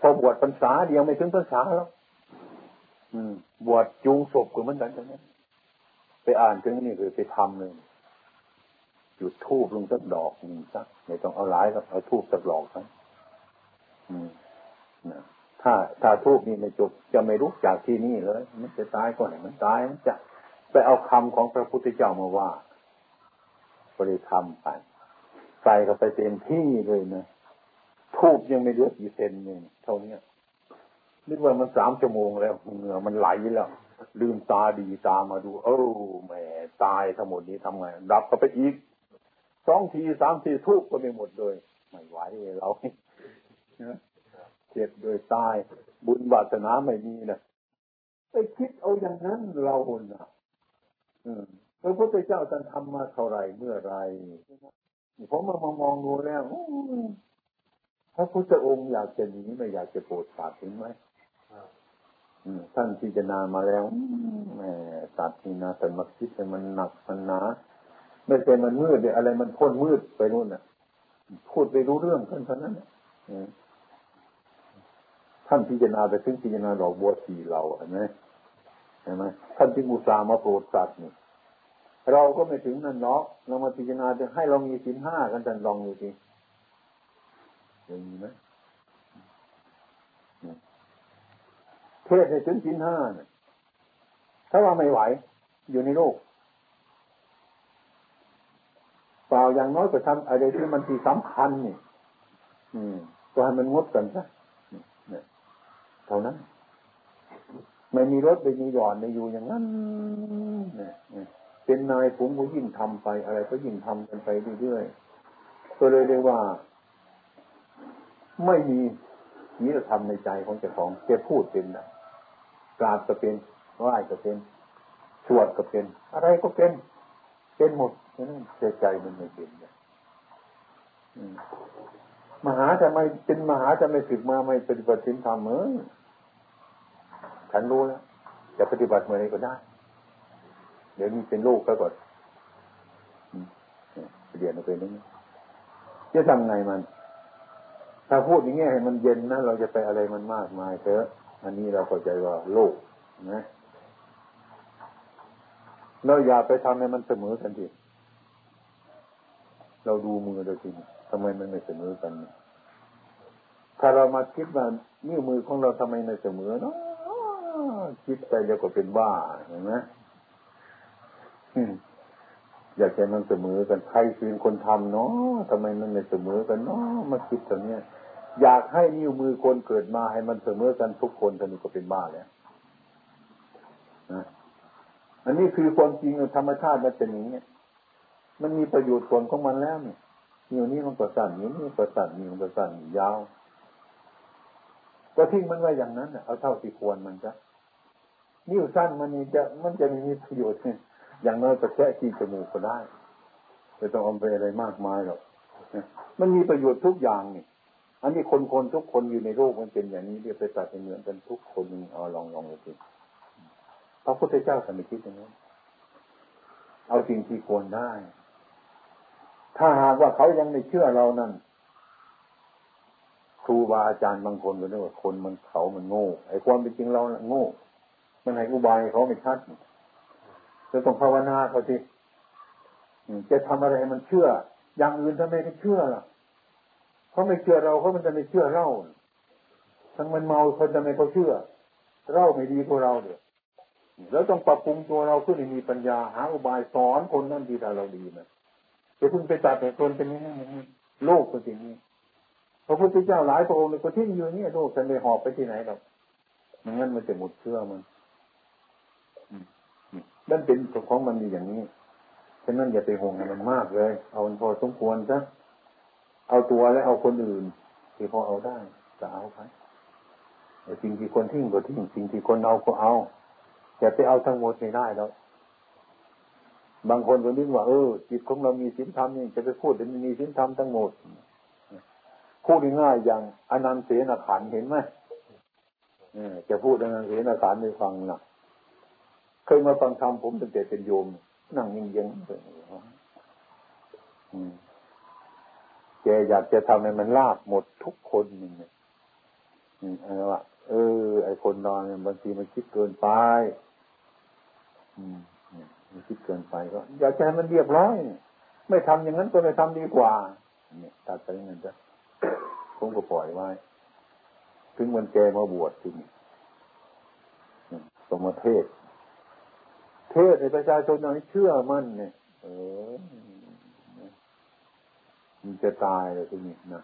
พอบวชพรรษาเดียวไม่ถึงพรรษาแล้วอืม บวชจูงศพก็เหมือนกันใช่ไหมไปอ่านถึงนี่คือไปทำเลยจุดทูบลงสักดอกหนึ่งสักไม่ต้องเอาหลายก็เอาทูบสักดอกสักอืมนะถ้าถ้าทูบนี่ไม่จบจะไม่รู้จากที่นี่เลยมันจะตายก่อนไหนมันตายมันจะ ไปเอาคำของพระพุทธเจ้ามาว่าบริธรรมไปใส่เข้าไปเต็มที่เลยนะทูบยังไม่เลือกี่เซนเนี่ยเท่านี้นึกว่ามันสามชั่วโมงแล้วเหงื่อมันไหลแล้ว ลืมตาดีตามาดูเออแหมตายทั้งหมดนี้ทำไงดับก็ไปอีกสองทีสามทีทุกก็ไม่หมดเลยไม่ไหวเราเจ็บโดยตาย บุญบาสนาไม่มีนะไปคิดเอาอย่างนั้นเราน่ะ พระพุทธเจ้าท่านทำมาเท่าไรเมื่อไรผมมามามองดูแล้วพระพุทธองค์อยากจะหนีไม่อยากจะโปรดสัตว์เห็นไหมท่านพิจารณามาแล้วแหมสัตว์นี่นะแต่มาคิดแต่มันหนักมันหนาไม่ใช่มันมืดเลยอะไรมันพ้นมืดไปนู่นน่ะ พูดไปรู้เรื่องกันเท่านั้นท่านพิจารณาไปถึงพิจารณาดอกบัวสีเราเห็นไหม เห็นไหมท่านจึงอุตส่าห์มาโปรดสัตว์นี่เราก็ไม่ถึงนั่นเนาะเรามาพิจารณาจะให้เรามีสินห้ากันจันลองดูสิอย่างนี้ไหมเทศให้ถึงสินห้าเนี่ยถ้าว่าไม่ไหว อยู่ในโลกเปล่าอย่างน้อยก็ทำอะไรที่มันที่สำคัญนี่ อืมก็ให้มันงดกันซะเนี่ยเท่านั้น ไม่มีรถไม่มีหย่อนไม่อยู่อย่างนั้นเนี่ยเป็นนายผมก็ยิ่งทำไป อะไรก็ยิ่งทำกันไปเรื่อยๆก็เลยเรียกว่า ไม่มีศีลธรรมในใจของเจ้าของจะพูดเป็นนะกราบก็เป็นไหว้ก็เป็นสวดก็เป็น อะไรก็เป็นเป็นหมดนั้นใจมันไม่เป็นเนี่ยมหาจะไม่เป็นมหาจะไม่ศึกมาไม่ปฏิบัติธรรมเออ ฉันรู้แล้วจะปฏิบัติเมื่อไรก็ได้ เดี๋ยวนี้เป็นโลกซะก่อนเรียนเอาไปนี่จะทำไงมัน ถ้าพูดอย่างเงี้ยให้มันเย็นนะเราจะไปอะไรมันมากมายเถอะอันนี้เราเข้าใจว่าโลกนะเราอย่าไปทำให้มันเสมอกันทีเราดูมือเราจริงทำไมมันไม่เสมอกัน ถ้าเรามาคิดว่านิ้วมือของเราทำไมไม่เสมอเนาะ คิดไปแล้วก็เป็นบ้าเห็นไหมอยากให้มันเสมอกันใครเป็นคนทำเนาะทำไมมันไม่เสมอกันเนาะมาคิดตรงเนี้ยอยากให้นิ้วมือคนเกิดมาให้มันเสมอกันทุกคนท่านี้ก็เป็นบ้าแล้วอันนี้คือความจริงธรรมชาติมันเป็นอย่างนี้มันมีประโยชน์ส่วนของมันแล้วเนี่ยนิ้วนี้มันก็สั้นนิ้วนี้ก็สั้นนิ้วมันก็สั้นยาว ก็ทิ้งมันไว้อย่างนั้นเอาเท่าที่ควรมันจะ นิ้วสั้นมันจะมันจะมีประโยชน์อย่างน้อยก็แค่ที่จมูกก็ได้ไม่ต้องเอาไปอะไรมากมายหรอกมันมีประโยชน์ทุกอย่างนี่ อันนี้คนคนทุกคนอยู่ในโลกมันเป็นอย่างนี้เรียกไปตัดเหมือนกันทุกคนเอาลองลองดูสิพระพุทธเจ้าสมมิคิดอย่างนี้เอาสิ่งที่ควรได้ ถ้าหากว่าเขายังไม่เชื่อเรานั่นครูบาอาจารย์บางคนก็เรียกว่าคนมันเขามันโง่ไอ้ความเป็นจริงเราโง่ มันให้อุบายเขาไม่ชัดจะต้องภาวนาเขาสิจะทำอะไรมันเชื่อ อย่างอื่นทำไมไม่เชื่อล่ะเขาไม่เชื่อเราเขามันจะไม่เชื่อเราทั้งมันเมาเขาจะไม่เขาเชื่อ เราไม่ดีกว่าเราเดี๋ยวแล้วต้องปรับปรุงตัวเราขึ้นให้มีปัญญาหาอุบายสอนคนนั่นที่เราดีนะจะพิ่งไปตัดแต่ตนเป็นอย่างนี้โลกเป็นอย่างนี้พระพุทธเจ้าหลายพระองค์เลยก็ทิ้งอยู่นี่โลกจะไปหอบไปที่ไหนหรอกมันงั้นมันจะหมดเชื่อมัน นั่นเป็นของมันมีอย่างนี้ ฉะนั้นอย่าไปห่วงมันมากเลย เอาพอสมควรซะ เอาตัวและเอาคนอื่นที่พอเอาได้จะเอาไปสิ่งที่คนทิ้งก็ทิ้ง สิ่งที่คนเอาก็เอาแต่ไปเอาทั้งหมดไม่ได้แล้วบางคนก็นึกว่าเออจิตของเรามีสินธรรมนี่จะไปพูดถึงมีสินธรรมทั้งหมดพูดง่ายอย่างอนันต์เสนาขันเห็นไหมจะพูดอนันต์เสนาขันในฟังนะ เคยมาฟังธรรมผมตั้งแต่เป็นโยม นั่งยิงยังแกอยากจะทำให้มันลาบหมดทุกคนนี่เนี่ยอะไรวะเออ ไอคนนอนเนี่ยบางทีมันคิดเกินไป อืมมันคิดเกินไปก็ อยากจะให้มันเรียบร้อยไม่ทำอย่างนั้นก็ไม่ทำดีกว่า เนี่ยตัดไปเงินจ้ะผมก็ปล่อยไว้ ถึงมันแกมาบวชจริงสมเทศ เทศให้ประชาชนอย่างนี้เชื่อมั่นเนี่ยเออมันจะตายเลยทีนี้นะ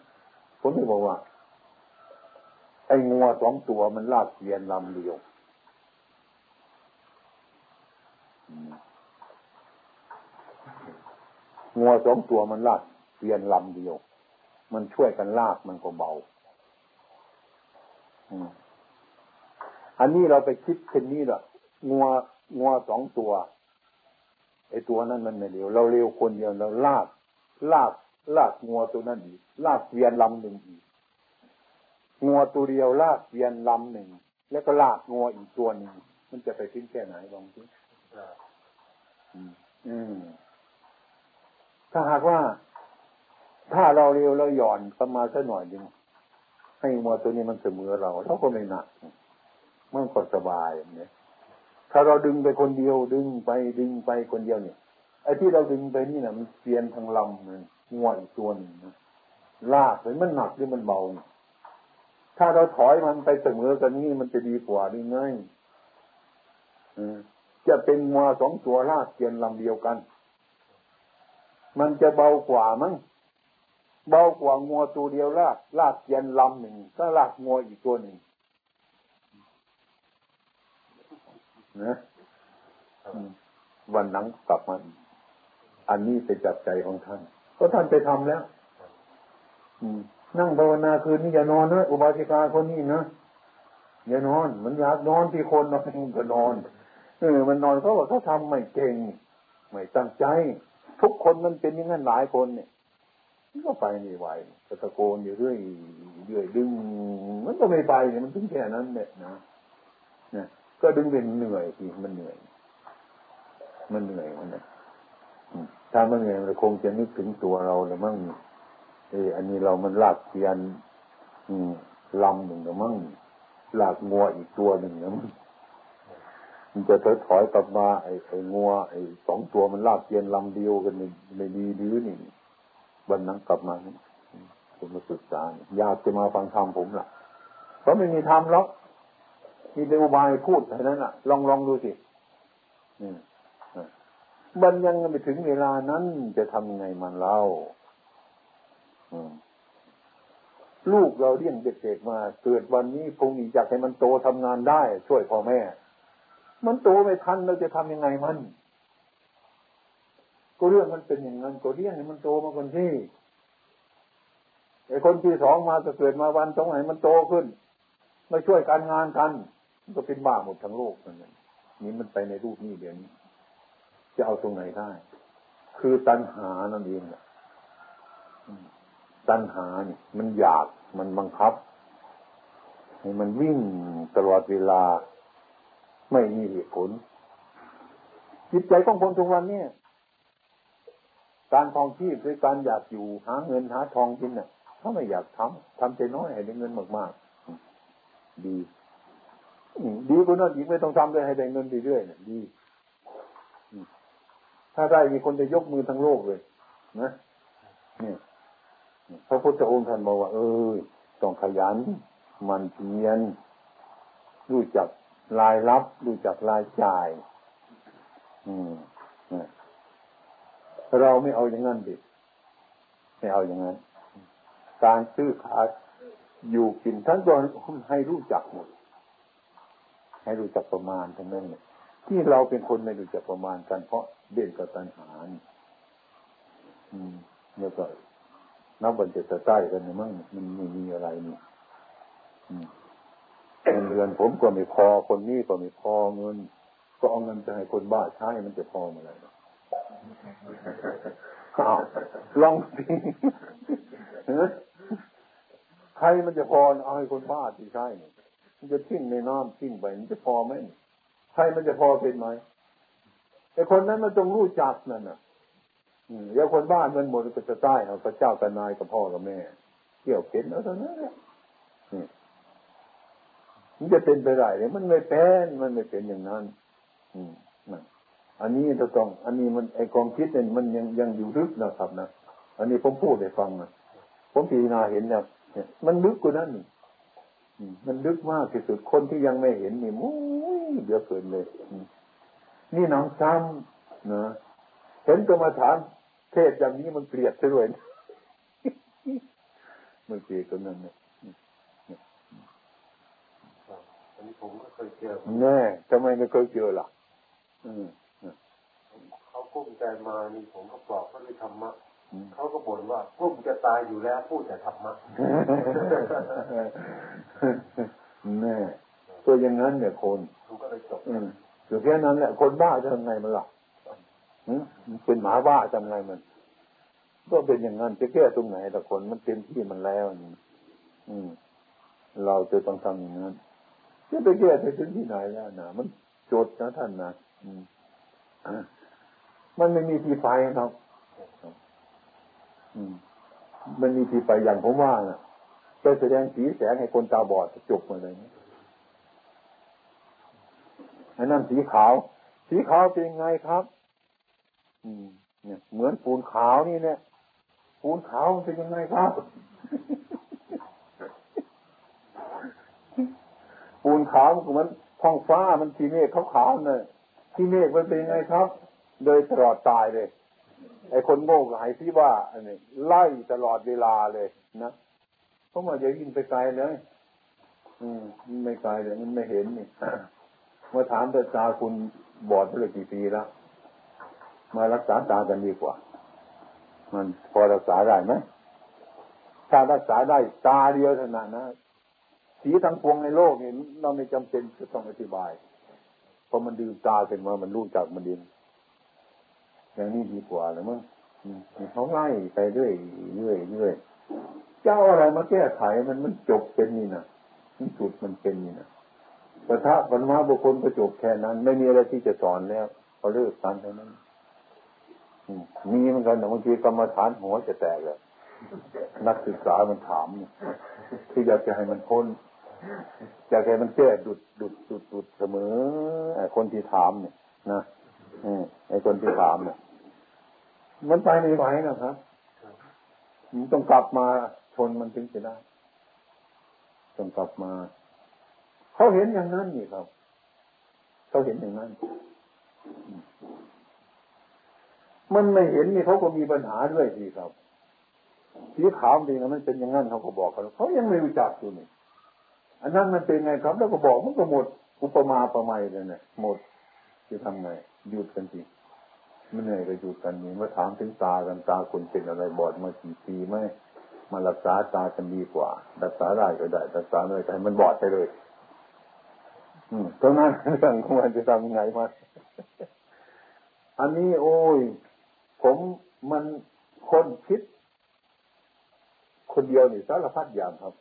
ผมไม่บอกว่า ไอ้งัวสองตัวมันลากเกียนลำเดียวงัวสองตัวมันลากเกียนลำเดียว มันช่วยกันลากมันก็เบาอันนี้เราไปคิดเช่นนี้แหละงัว งัวสองตัวไอ้ตัวนั้นมันไม่เร็วเราเร็วคนเดียวเราลากลากลากงัวตัวนั้นอีกลากเกียนลำหนึ่งอีกงัวตัวเดียวลากเกียนลำหนึ่งแล้วก็ลากงัวอีกตัวหนึ่งมันจะไปทิ้งแค่ไหนลองดูอืมถ้าหากว่า ถ้าเราเร็วเราหย่อนประมาณสักหน่อยหนึ่งให้งัวตัวนี้มันเสมอเราเราก็ไม่หนักมันก็สบายเนี่ย ถ้าเราดึงไปคนเดียว ดึงไปดึงไปคนเดียวเนี่ยไอ้ที่เราดึงไปนี่นะมันเปลี่ยนทางลำเลยงัวอีกตัวหนึ่งลากเลยมันหนักหรือมันเบาถ้าเราถอยมันไปเสมอกันนี่มันจะดีกว่าดีง่ายจะเป็นงัวสองตัวลากเปลี่ยนลำเดียวกัน มันจะเบากว่ามั้งเบากว่างัวตัวเดียวลากลากเปียนลำหนึ่งก็ลากงัวอีกตัวหนึ่ง นะวันนั้นกลับมาอันนี้เป็นจับใจของท่าน ก็ท่านไปทำแล้วนั่งภาวนาคืนนี้อย่านอนนะอุบาสิกาคนนี้นะอย่านอน มันอยากนอนที่คนนอนก็นอนเออมันนอนเขาบอกเขาทำไม่เก่งไม่ตั้งใจ ทุกคนมันเป็นอย่างนั้นหลายคนเนี่ยก็ไปไม่ไหวตะโกนอยู่เรื่อยเรื่อยดึง มันก็ไม่ไปเนี่ยมันถึงแค่นั้นเนี่ยนะนะ ก็ดึงเป็นเหนื่อยทีมันเหนื่อย มันเหนื่อยมันเนี่ยถ้ามันเหนื่อยมันคงจะนึกถึงตัวเราเลยมั่งเอออันนี้เรามันลากเทียนลำหนึ่งนะมั่งลากงัวอีกตัวหนึ่งนะมั่งมันจะถอยถอยกลับมาไอ้ไอ้งัวไอ้สองตัวมันลากเทียนลำเดียวกันไม่ดีดื้อนี่วันนั้นกลับมาผมมาศึกษาอยากจะมาฟังธรรมผมล่ะเพราะไม่มีธรรมแล้ว มีแต่อุบายพูดเท่านั้นอะ ลองลองดูสิมันยังไม่ถึงเวลานั้นจะทำไงมันเล่าลูกเราเลี้ยงเด็กๆมา เกิดวันนี้คงอยากให้มันโตทำงานได้ ช่วยพ่อแม่ มันโตไม่ทันเราจะทำยังไงมัน ก็เรื่องมันเป็นอย่างนั้นก็เลี้ยงให้มันโตมาคนที่ไอ้คนที่สองมาจะเกิดมาวันตรงไหนมันโตขึ้นมาช่วยการงานกัน ก็เป็นบ้าหมดทั้งโลกนั่นนี่มันไปในรูปนี้เดี๋ยวนี้ จะเอาตรงไหนได้ คือตัณหานั่นเองตัณหาเนี่ย มันอยากมันบังคับ ให้มันวิ่งตลอดเวลา ไม่มีเหตุผล จิตใจต้องคนทุกวันเนี่ยการทองชีพด้วยการอยากอยู่หาเงินหาทองกินเนี่ยถ้าไม่อยากทำทำใจน้อยให้ได้เงินมากๆ ดี ดีกว่านั้นอีกไม่ต้องทำเลยให้ได้เงินเรื่อยๆเนี่ยดีถ้าได้มีคนจะยกมือทั้งโลกเลย นะเนี่ยพระพุทธองค์ท่านบอกว่า เออต้องขยันมันเพียรรู้จักรายรับ รู้จักรายจ่าย อืมเราไม่เอาอย่างนั้นดิไม่เอาอย่างนั้น การซื้อขายอยู่กินทั้งตัวให้รู้จักหมด ให้รู้จักประมาณทั้งนั้นเนี่ยที่เราเป็นคนไม่รู้จักประมาณกัน เพราะเด่นกับตัณหาอืมแล้วก็นับวันจะจะใต้กันนี่ยมั้งมันไม่มีอะไรนี่เงินเดือนผมก็ไม่พอคนนี้ก็ไม่พอเงิน ก็เอาเงินไปให้คนบ้าใช้มันจะพอเมื่อไรลองสิใครมันจะพอเอาให้คนบ้าที่ใช่เนี่ย จะทิ้งในน้ำทิ้งไปมันจะพอไหมใครมันจะพอเป็นไหมไอ้คนนั้นมันต้องรู้จักนั่นน่ะเดี๋ยวคนบ้านมันหมดก็จะใต้เอาพระเจ้ากับนายกับพ่อกับแม่เกี่ยวเข็นแล้วเท่านั้นแหละมันจะเป็นไปได้เลยมันไม่เป็นมันไม่เป็นอย่างนั้น อืมนะอันนี้เราต้อง อันนี้มันไอความคิดเนี่ยมันยังยังอยู่ลึกนะครับนะอันนี้ผมพูดให้ฟังนะผมพิจารณาเห็นเนี่ยมันลึกกว่านั้นนี่ มันลึกมากที่สุดคนที่ยังไม่เห็นนี่มุ้ยเยอะเกินเลย นี่น้องซ้ำนะเห็นกรรมฐานเทศอย่างนี้มันเกลียดซะด้วยมันเกลียดกันนั่นเนี่ยอันนี้ผมก็เคยเจอแน่ทำไมไม่เคยเจอล่ะเขากุ้มใจมานี่ผมก็ปลอบเขาด้วยธรรมะเขาก็บ่นว่ากุ้มจะตายอยู่แล้วพูดแต่ธรรมะ แน่ตัวอย่างนั้นเนี่ยคนก็เลยจบอยู่แค่นั้นแหละคนบ้าจะทำไงมันล่ะเป็นหมาบ้าทำไงมัน ก็เป็นอย่างนั้นจะแก้ตรงไหนแต่คนมันเต็มที่มันแล้วอืม เราจะต้องทำอย่างนั้นจะไปแก้ไปถึงที่ไหนแล้วนะมันโจดนะท่านนะมันไม่มีที่ไปครับมันมีที่ไปอย่างผมว่านะ จะแสดงสีแสงให้คนตาบอดจบมาเลยอันนั้นสีขาว สีขาวเป็นไงครับ อืม เนี่ย เหมือนปูนขาวนี่เนี่ย ปูนขาวเป็นยังไงครับ ปูนขาวมันเหมือนท้องฟ้ามันทีเมฆขาวๆเนี่ยทีเมฆมันเป็นยังไงครับ โดยตลอดตายเลย ไอ้คนโง่หายที่ว่าอันนี้ไล่ตลอดเวลาเลยนะ ราะว่าจะยินไปไกลเลย อืมไม่ไกลเลยมันไม่เห็นนี่มาถามตาตาคุณบอดไปเลยกี่ปีแล้ว มารักษาตากันดีกว่า มันพอรักษาได้ไหมถ้ารักษาได้ตาเดียวเท่านั้นนะสีทั้งพวงในโลกนี่เราไม่จำเป็นจะต้องอธิบายเพราะมันดื่มตาเป็นมามันรู้จักมันดินอย่างนี้ดีกว่าเลยมั้งเขาไล่ไปเรื่อยเรื่อยเรื่อย เจ้าอะไรมาแก้ไขมันมันจบเป็นนี่นะมันสุดมันเป็นนี่นะปะทะปัญหาบุคคลก็จบแค่นั้น ไม่มีอะไรที่จะสอนแล้วเขาเลิกกันเท่านั้นมีเหมือนกันแต่บางทีกรรมฐานหัวจะแตกเลยนักศึกษามันถามที่อยากจะให้มันพ้นอยากให้มันแก้ดุดดุดดุดดุดเสมอไอ้คนที่ถามเนี่ยนะไอ้คนที่ถามเนี่ยมันไปไม่ไหวนะครับมันต้องกลับมา ชนมันถึงจะได้ต้องกลับมา เขาเห็นอย่างนั้นนี่ครับ เขาเห็นอย่างนั้น มันไม่เห็นนี่เขาก็มีปัญหาด้วยสิครับสีขาวเองมันเป็นอย่างนั้นเขาก็บอกเขาเขายังไม่รู้จักอยู่นี่อันนั้นมันเป็นไงครับ แล้วก็บอกมันก็หมด อุปมาประไมยเลยเนี่ยหมดจะทำไงหยุดกันสิไม่เหนื่อยก็หยุดกันนี่มาถามถึงตากันตาคนเป็นอะไรบอดมากี่ปีไหม มารักษาตาจะดีกว่า รักษาได้ก็ได้ รักษาไม่ได้มันบอดไปเลยตรงนั้นเรื่องของมันจะทำยังไงมาอันนี้โอ้ย ผมมันคนคิด คนเดียวนี่สารพัดอย่างครับ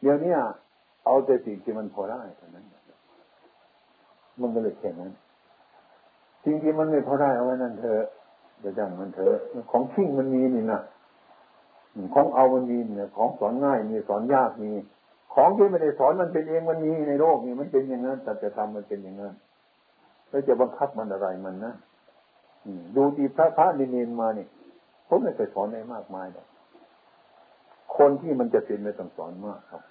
เดี๋ยวนี้เอาแต่สิ่งที่มันพอได้เท่านั้น มันก็เลยแค่นั้นสิ่งที่มันไม่พอได้เอาไว้นั่นเถอะเดี๋ยวจังมันเถอะ ของทิ้งมันมีนี่นะ ของเอามันมีเนี่ย ของสอนง่ายมีสอนยากมี ของที่ไม่ได้สอนมันเป็นเองมันมีในโลกนี่มันเป็นอย่างนั้นแต่จะทำมันเป็นอย่างนั้นแล้วจะบังคับมันอะไรมันนะดูดีพระพระนิเนนมาเนี่ยผมไม่เคยสอนในมากมายหรอกคนที่มันจะเป็นไม่ต้องสอนมากครับ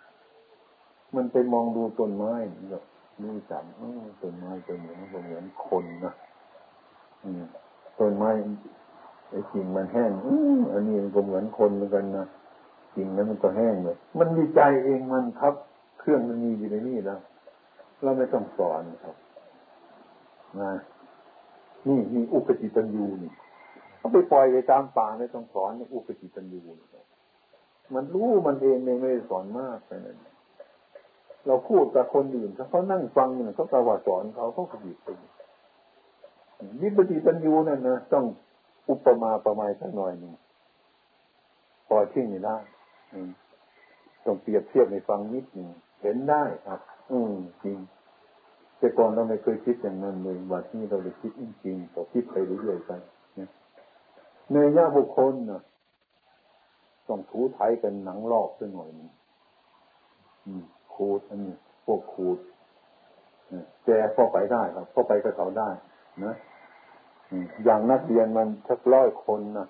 มันไปมองดูต้นไม้แบบรู้จักต้นไม้ต้นเหมือนเหมือนคนนะต้นไม้ ไอ้กิ่งมันแห้งอันนี้มันก็เหมือนคนเหมือนกันนะจริงแล้วมันก็แห้งเลยมันมีใจเองมันครับ เครื่องมันมีอยู่ในนี่แล้วเราไม่ต้องสอนครับนะนี่มีอุปจิตันยูนี่เขาไปปล่อยไปตามป่าไม่ต้องสอนอุปจิตันยูมันรู้มันเองไม่ได้สอนมากแค่นั้นเราพูดกับคนอื่นเขาเขานั่งฟังเนี่ยเขากระว่าสอนเขาเขาขยิบไปวิปฏิตันยูนั่นนะต้อง อุปมาประมาณสักหน่อยหนึ่งพอทิ้งไม่ได้ต้องเปรียบเทียบในฟังนิดหนึ่งเห็นได้ครับ อืมจริงแต่ก่อนเราไม่เคยคิดอย่างนั้นเลยวันนี้เราได้คิดจริงๆพอคิดไปเรื่อยๆไปเนยยะบุคคลนะต้องถูไทยกันหนังลอกสักหน่อยนึงขขูดอันนี้พวกขูดแต่พอไปได้ครับพอไปกับเขาได้ นะ อย่างนักเรียนมันสักร้อยคนนะ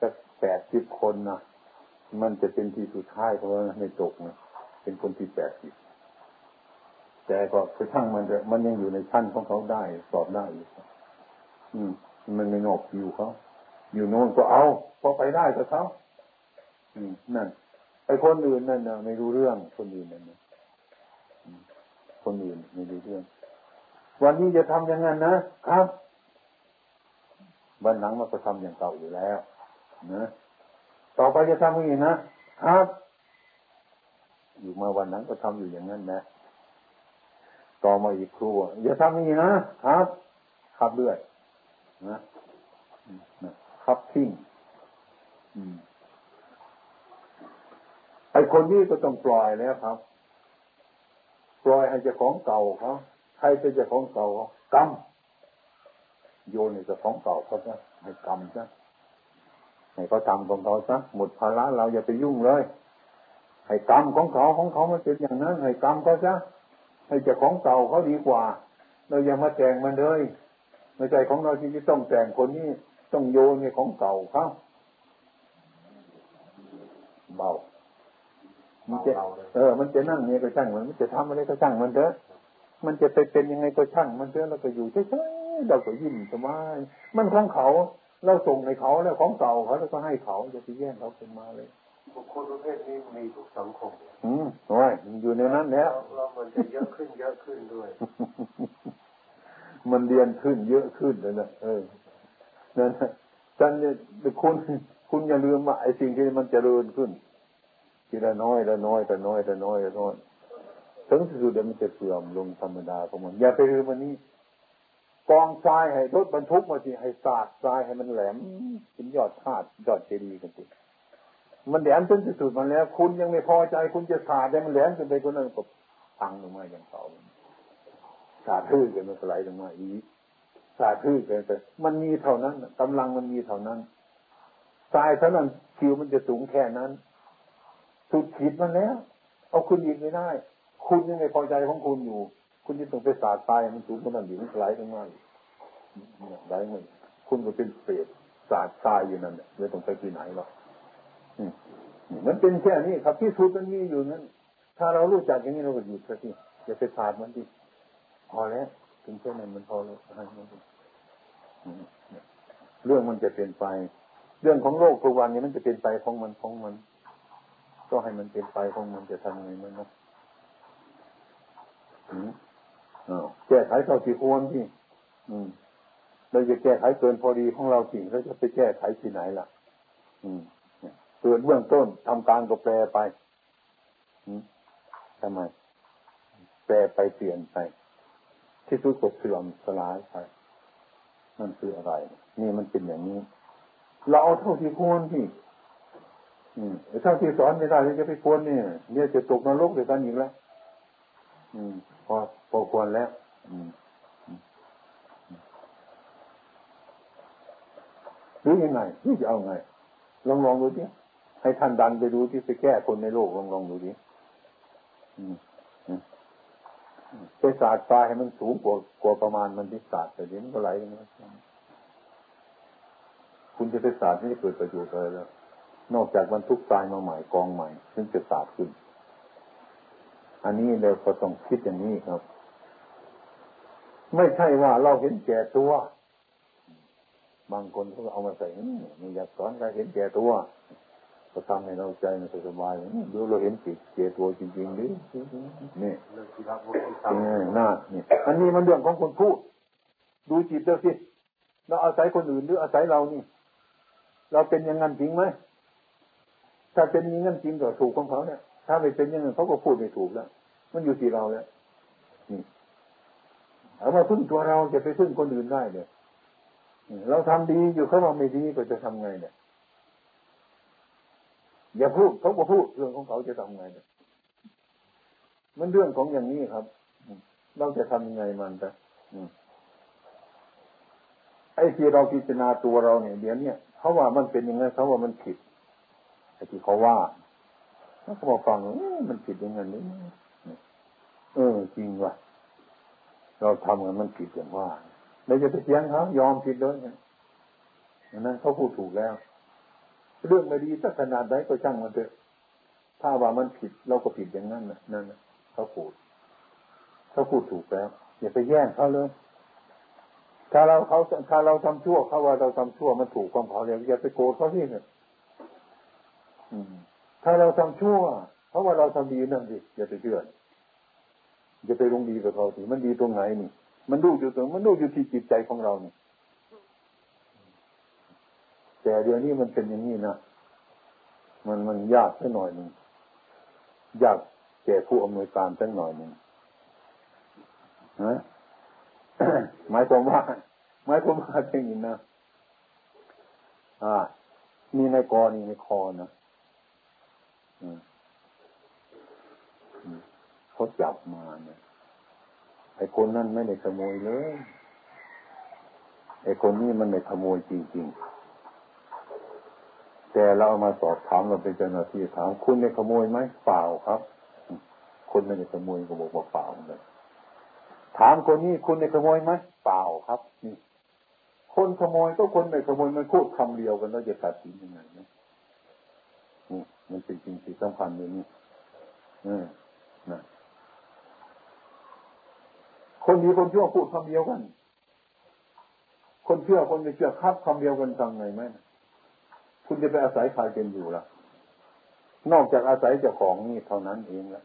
สักแปดสิบคนนะมันจะเป็นที่สุดท้ายเพราะว่าในตกนะเป็นคนที่แปดสิบแต่ก็คือช่างมันจะมันยังอยู่ในชั้นของเขาได้สอบได้อยู่อืม มันไม่นอกอยู่เขาอยู่โน่นก็เอาพอไปได้กับเขาอืมนั่นไอ้คนอื่นนั่นนะไม่รู้เรื่องคนอื่นนั่นนะคนอื่นไม่รู้เรื่อง วันนี้จะทำอย่างนั้นนะครับ วันหลังมันก็ทำอย่างเก่าอยู่แล้วนะต่อไปจะทำอย่างนี้นะครับ อยู่มาวันนั้นก็ทำอยู่อย่างนั้นนะต่อมาอีกครูอย่าทำอย่างนี้นะครับครับด้วยนะครับทิ้งไอคนนี้ก็ต้องปล่อยแล้วครับ ปล่อยให้เจ้าของเก่าเขาใครเป็นเจ้าของเก่ากรรม โยนให้เจ้าของเก่าเขาซะให้กรรมซะให้เขาทำของเขาซะหมดภาระเราอย่าไปยุ่งเลย ให้กรรมของเขาของเขามันเป็นอย่างนั้น ให้กรรมเขาซะให้เจ้าของเก่าเขาดีกว่า เราอย่ามาแต่งมันเลยไม่ใช่ของเราที่จะต้องแต่งคนนี้ต้องโยนในของเก่าเขาเบามันจะเออ มันจะนั่งเนี่ยก็ช่างมัน มันจะทำอะไรก็ช่างมันเถอะ มันจะไปเป็นยังไงก็ช่างมันเถอะเราก็อยู่เฉยๆ เราก็ยิ้มสบายมันของเขา เราส่งให้เขาแล้วของเก่าเขาแล้วก็ให้เขาจะไปแย่งเขาเป็นมาเลยบุคคลประเภทนี้มีทุกสังคม อืมโอ้ยอยู่ในนั้นแล้วเรามันจะเยอะขึ้นเยอะขึ้นด้วย มันเรียนขึ้นเยอะขึ้นเลยนะเออนั่นท่านเนี่ยคุณคุณอย่าลืมว่าไอ้สิ่งที่มันเจริญขึ้นทีละน้อยละน้อยละน้อยละน้อยละน้อยถึงที่สุดมันจะเสื่อมลงธรรมดาของมันอย่าไปลืมวันนี้ กองทรายให้รถบรรทุกมาสิให้สาดทรายให้มันแหลมเป็นยอดธาตุยอดเจดีย์กันสิมันแหลมจนที่สุดมันแล้ว คุณยังไม่พอใจคุณจะสาดได้มันแหลมจนไปคนนั้นก็พังลงมาอย่างเก่าสาดทื่อกันมันสไลด์ลงมาอีกสาดทื่อกันไปมันมีเท่านั้นกำลังมันมีเท่านั้นทรายเท่านั้นคิวมันจะสูงแค่นั้นสุดขีดมันแล้ว เอาคุณยิงไม่ได้ คุณยังไม่พอใจของคุณอยู่ คุณยังต้องไปสาดทรายมันสูงขนาดนี้มันไหลลงมาไหลมันคุณก็เป็นเปรตสาดทรายอยู่นั่นเนี่ยไม่ต้องไปที่ไหนหรอกมันเป็นแค่นี้ครับที่สุดมันมีอยู่นั้น ถ้าเรารู้จักอย่างนี้เราก็หยุดสักทีอย่าไปสาดมันดิพอแล้วถึงแค่นั้นมันพอแล้วให้มันเรื่องมันจะเป็นไป เรื่องของโลกทุกวันนี้มันจะเป็นไปของมันของมัน ก็ให้มันเป็นไปของมันจะทำไงมันนะ แก้ไขเท่าที่ควรที่เราจะแก้ไขเกินพอดีของเราจริงแล้วจะไปแก้ไขที่ไหนล่ะ อืมเกิดเบื้องต้นทำการก็แปลไปทำไม แปลไปเปลี่ยนไป ที่สุดก็เสื่อมสลายไปนั่นคืออะไร นี่มันเป็นอย่างนี้ เราเอาเท่าที่ควรที่อืมถ้าที่สอนไม่ได้จะไปควรเนี่ยเนี่ยจะตกนรกเดียวกันอีกแล้ว อืมพอ พอควรแล้วอืมหรือยังไงนี่จะเอาไง ลองลองดูดิให้ท่านดันไปดูที่ไปแก้คนในโลกลองลองดูดิไปศาสตร์ตาให้มันสูงกว่ากว่าประมาณมันที่ศาสตร์แต่เดี๋ยวมันก็ไหลนะคุณจะไปศาสตร์ไม่ได้เกิดประโยชน์อะไรแล้ว นอกจากบรรทุกทรายมาใหม่กองใหม่ซึ่งจะศาสาดขึ้น อันนี้เราก็ต้องคิดอย่างนี้ครับ ไม่ใช่ว่าเราเห็นแก่ตัว บางคนเขาเอามาใส่ม่อยากสอนการเห็นแก่ตัวก็ทำให้เราใจมันสบายดูเราเห็นจิตเจตัวจริงๆดินี่น่านี่อันนี้มันเรื่องของคนพูด ดูจิตเดียวสิ เราอาศัยคนอื่นหรืออาศัยเรานี่ เราเป็นอย่างนั้นจริงไหม ถ้าเป็นอย่างนั้นจริงก็ถูกของเขาเนี่ย ถ้าไม่เป็นอย่างนั้นเขาก็พูดไม่ถูกแล้ว มันอยู่ที่เราแล้ว เอามาพึ่งตัวเราจะไปพึ่งคนอื่นได้เนี่ยเราทำดีอยู่เขาบอกไม่ดีก็จะทำไงเนี่ย อย่าพูดเขาก็พูดเรื่องของเขาจะทำไงเนี่ยมันเรื่องของอย่างนี้ครับเราจะทำยังไงมันจะไอ้ที่เราพิจารณาตัวเราเนี่ยเดี๋ยวนี้เขาว่ามันเป็นยังไงเขาว่ามันผิดไอ้ที่เขาว่าเขาบอกฟังมันผิดยังไงนี่เออจริงว่ะ เราทำกันมันผิดอย่างว่าเราจะไปเสียงเขายอมผิดเลยเนี่ยนั้นเขาพูดถูกแล้ว เรื่องไม่ดีสักขนาดไหนก็ช่างมันเถอะ ถ้าว่ามันผิดเราก็ผิดอย่างนั้นนะนั่นนะเขาพูดเขาพูดถูกแล้ว อย่าไปแย่งเขาเลยถ้าเราเขาถ้าเราทำชั่วเขาว่าเราทำชั่วมันถูกความเขาเลยอย่าไปโกรธเขาที่เนี่ยถ้าเราทำชั่วเพราะว่าเราทำดีนั่นสิอย่าไปเชื่อ อย่าไปลงดีกับเขาสิมันดีตรงไหนนี่ มันดูอยู่ตรงมันดูอยู่ที่จิตใจของเรานี่แต่เดี๋ยวนี้มันเป็นอย่างนี้นะมันมันยากสักหน่อยหนึ่งยากแก่ผู้อำนวยการสักหน่อยหนึ่งนะหมายความว่าหมายความว่าอย่างนี้นะอ่ามีในกอนี่ในคอนะ เขาจับมาเนี่ยไอ้คนนั่นไม่ได้ขโมยเลยไอ้คนนี้มันไม่ขโมยจริงๆ แต่เราเอามาสอบถามเราเป็นเจ้าหน้าที่ถามคุณได้ขโมยไหมเปล่าครับ คนไม่ได้ขโมยก็บอกว่าเปล่าเลยถามคนนี้คุณได้ขโมยไหมเปล่าครับนี่คนขโมยก็คนไม่ขโมยมันพูดคำเดียวกันแล้วจะตัดสินยังไงนะนี่มันเป็นสิ่งที่สำคัญเลยนี่อืมนะ คนดีคนชั่วพูดคำเดียวกัน คนเชื่อคนไม่เชื่อครับคำเดียวกันทำไงไหมคุณจะไปอาศัยใครเป็นอยู่ล่ะ นอกจากอาศัยเจ้าของนี่เท่านั้นเองละ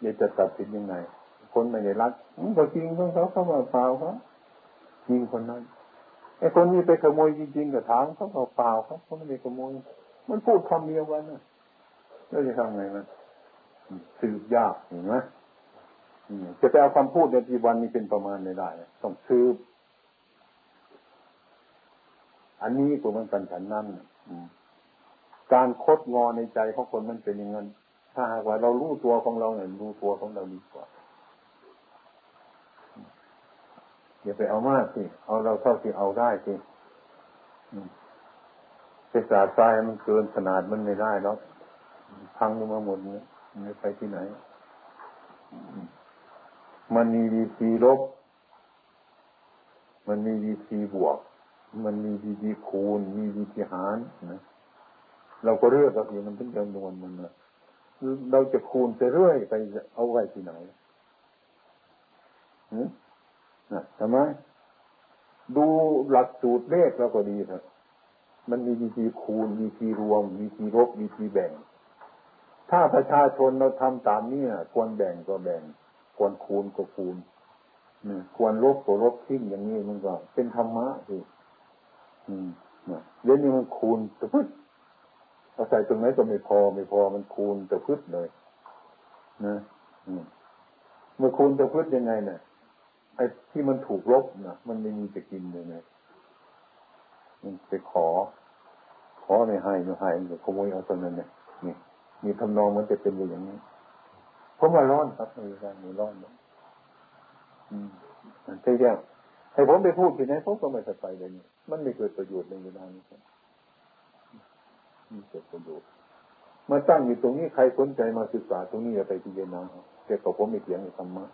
อย่าจะตัดสินยังไง คนไม่ได้รักก็จริงของเขาเขาว่าเปล่าเขาจริงคนนั้นไอ้คนนี้ไปขโมยจริงๆกับถามเขาเปล่าเขาเขาไม่ได้ขโมย มันพูดคำเดียวกันนะแล้วจะทำไงมันสืบยากเห็นไหม จะไปเอาคำพูดในปีวันนี้เป็นประมาณไม่ได้ต้องสืบอันนี้ก็เหมือนกันฉันนั่นการคดงอในใจของคนมันเป็นอย่างนั้นถ้าหากว่าเรารู้ตัวของเราเนี่ยรู้ตัวของเราดีกว่าอย่าไปเอามากสิเอาเราเท่าที่เอาได้สิไปสาดทรายมันเกินขนาดมันไม่ได้แล้วพังลงมาหมดเนี่ยไม่ไปที่ไหน มันมีดีทีลบ มันมีดีทีบวก มันมีดีทีคูณ มีดีทีหารนะเราก็เลือกกับอย่างมันเป็นจำนวนมันนะเราจะคูณไปเรื่อยไปเอาไว้ที่ไหนนะทำไมดูหลักสูตรเลขเราก็ดีครับมันมีวิธีคูณวิธีรวมวิธีลบวิธีแบ่ง ถ้าประชาชนเราทำตามนี้ควรแบ่งก็แบ่ง ควรคูณก็คูณควรลบก็ลบทิ้งอย่างนี้มันก็เป็นธรรมะสิเดี๋ยวนี้มันคูณตะพึ่งเอาใส่ตรงไหนก็ไม่พอไม่พอมันคูณตะพึ่งเลยนะเมื่อคูณตะพึ่งยังไงเนี่ยไอ้ที่มันถูกลบนะมันไม่มีจะกินเลยนะมันไปขอ ขอไม่ให้ไม่ให้มันขโมยเอาตรงนั้นเนี่ยนี่มีทำนองมันจะเป็นอย่างนี้ ผมว่าร้อนครับในการมีร้อนเนาะอืมใช่ยังให้ผมไปพูดที่ไหนผมก็ไม่สบายเลยนี่มันไม่เกิดประโยชน์ในเวลานี้ครับมีเกิดประโยชน์มาตั้งอยู่ตรงนี้ใครสนใจมาศึกษาตรงนี้อย่าไปพิจารณาแต่กับผมไม่เถียงในธรรมะ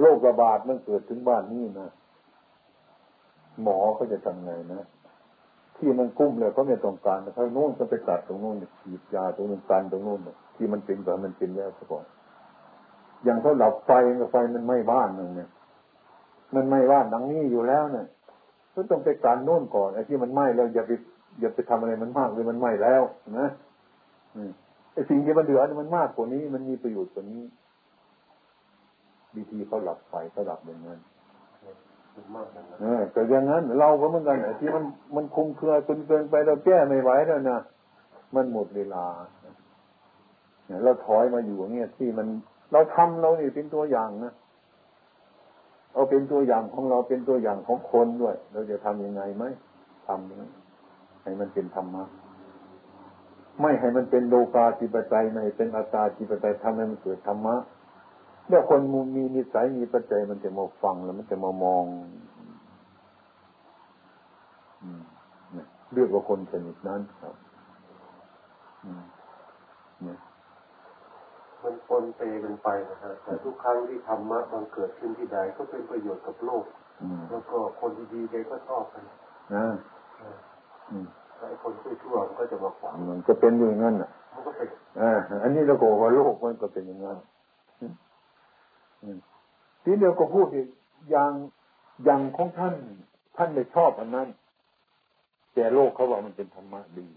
โรคระบาดมันเกิดถึงบ้านนี้นะหมอเขาจะทำไงนะ ที่มันกุ้มเลยเขาไม่ต้องการเขาโน่นก็ไปตัดตรงโน้นฉีดยาตรงนู้นกันตรงโน้นที่มันเป็นแบบมันเป็นแล้วซะก่อนอย่างเขาหลับไฟไฟมันไหม้บ้านหนึ่งเนี่ย มันไหม้บ้านดังนี้อยู่แล้วเนี่ยก็ต้องไปการโน่นก่อนไอ้ที่มันไหม้แล้วอย่าไปอย่าไปทำอะไรมันมากเลยมันไหม้แล้วนะไอ้สิ่งที่มันเหลือมันมากกว่านี้ มันมีประโยชน์กว่านี้วิธีเขาหลับไฟเขาหลับอย่างนั้น เออแต่อย่างนั้น เราก็เหมือนกันที่มันมันคุมเครือจนเกินไปเราแก้ไม่ไหวแล้วนะมันหมดเวลาเนี่ยเราถอยมาอยู่อย่างเงี้ยที่มันเราทำเราเนี่เป็นตัวอย่างนะเอาเป็นตัวอย่างของเราเป็นตัวอย่างของคนด้วย เราจะทํำยังไงไหมทำให้มันเป็นธรรมะไม่ให้มันเป็นโลกาจิปไตยไม่เป็นอัตตาจิปไตยทำให้มันเกิดธรรมะ เมื่อคนมีนิสัยมีปัจจัยมันจะมาฟังแล้วมันจะมามองเรียกว่าคนชนิดนั้นครับมันปนเปกันไปนะฮะแต่ทุกครั้งที่ธรรมะมันเกิดขึ้นที่ใดก็เป็นประโยชน์กับโลกแล้วก็คนดีๆแกก็ชอบกันนะไอ้คนชั่วๆมันก็จะมาขวางมันก็เป็นอย่างนั้นอะมันก็เป็นอ่าอันนี้เราโกว่าโลกมันก็เป็นอย่างนั้น ทีเดียวก็พูดอีกอย่างอย่างของท่าน ท่านไม่ชอบอันนั้น แต่โลกเขาว่ามันเป็นธรรมะดี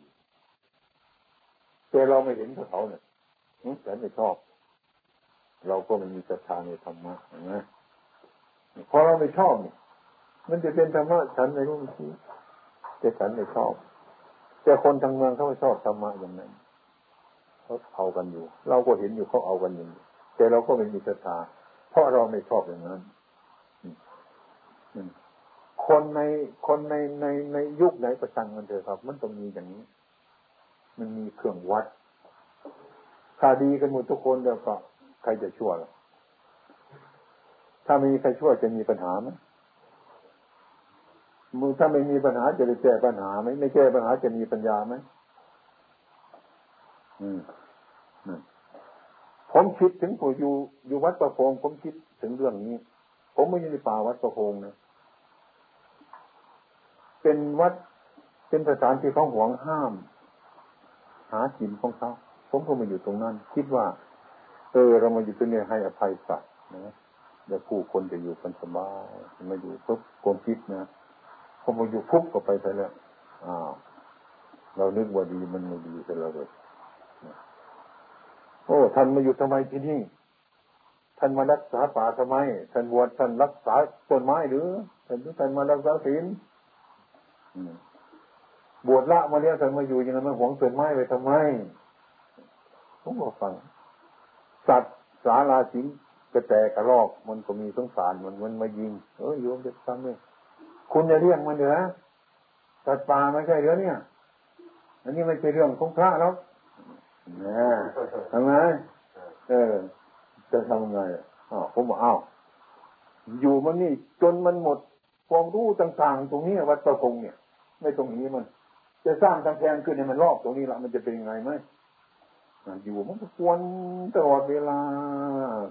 แต่เราไม่เห็นเขาเนี่ยแต่ไม่ชอบ เราก็ไม่มีศรัทธาในธรรมะนะพอเราไม่ชอบเนี่ยมันจะเป็นธรรมะฉันไม่รู้ทีแต่ฉันไม่ชอบ แต่คนทางเมืองเขาไม่ชอบธรรมะอย่างนั้นเขาเอากันอยู่ เราก็เห็นอยู่เขาเอากันอยู่แต่เราก็ไม่มีศรัทธา เพราะเราไม่ชอบอย่างนั้นคนในคนในในในยุคไหนประชังมันเถอะครับ มันต้องมีอย่างนี้ มันมีเครื่องวัดถ้าดีกันหมดทุกคนเดี๋ยวก็ใครจะชั่วล่ะถ้าไม่มีใครชั่วจะมีปัญหาไหมถ้าไม่มีปัญหาจะได้แก้ปัญหาไหมไม่แก้ปัญหาจะมีปัญญาไหมอืม ผมคิดถึงผู้อยู่อยู่วัดประพงผมคิดถึงเรื่องนี้ ผมไม่อยู่ในป่าวัดประพงนะเป็นวัดเป็นสถานที่เขาหวงห้าม หาจินของเขาผมก็มาอยู่ตรงนั้น คิดว่า เออเรามาอยู่ตรงนี้ให้อภัยสัตว์นะเดี๋ยวผู้คนจะอยู่กันสบายมาอยู่ปุ๊บความคิดนะพอมาอยู่ปุ๊บก็ไปไปแล้วอ้าวเรานึกว่าดีมันไม่ดีแต่เราเลย โอ้ ท่านมาอยู่ทำไมที่นี่ ท่านมารักษาป่าทำไม ท่านบวชท่านรักษาต้นไม้หรือท่านท่านมารักษาศีลบวชละมาเลี้ยงท่านมาอยู่ยังไงมาหวงต้นไม้ไปทำไมผมก็ฟัง สัตว์สาราสิงกระแตกระรอก มันก็มีสงสารมันมันมายิง เออโยมจะทำเลยคุณจะเรียกมันเหรอสัตว์ป่าไม่ใช่เหรอเนี่ย อันนี้ไม่ใช่เรื่องของพระแล้ว นะทำไงเออ จะทำไงอ๋อผมบอกอ้าวอยู่มันนี่ จนมันหมดความรู้ต่าง ๆ ตรงนี้วัดประพงเนี่ย ไม่ตรงนี้มัน จะสร้างกำแพงขึ้นในมันรอบตรงนี้ละมันจะเป็นยังไงไหมอยู่มันก็ควรตลอดเวลา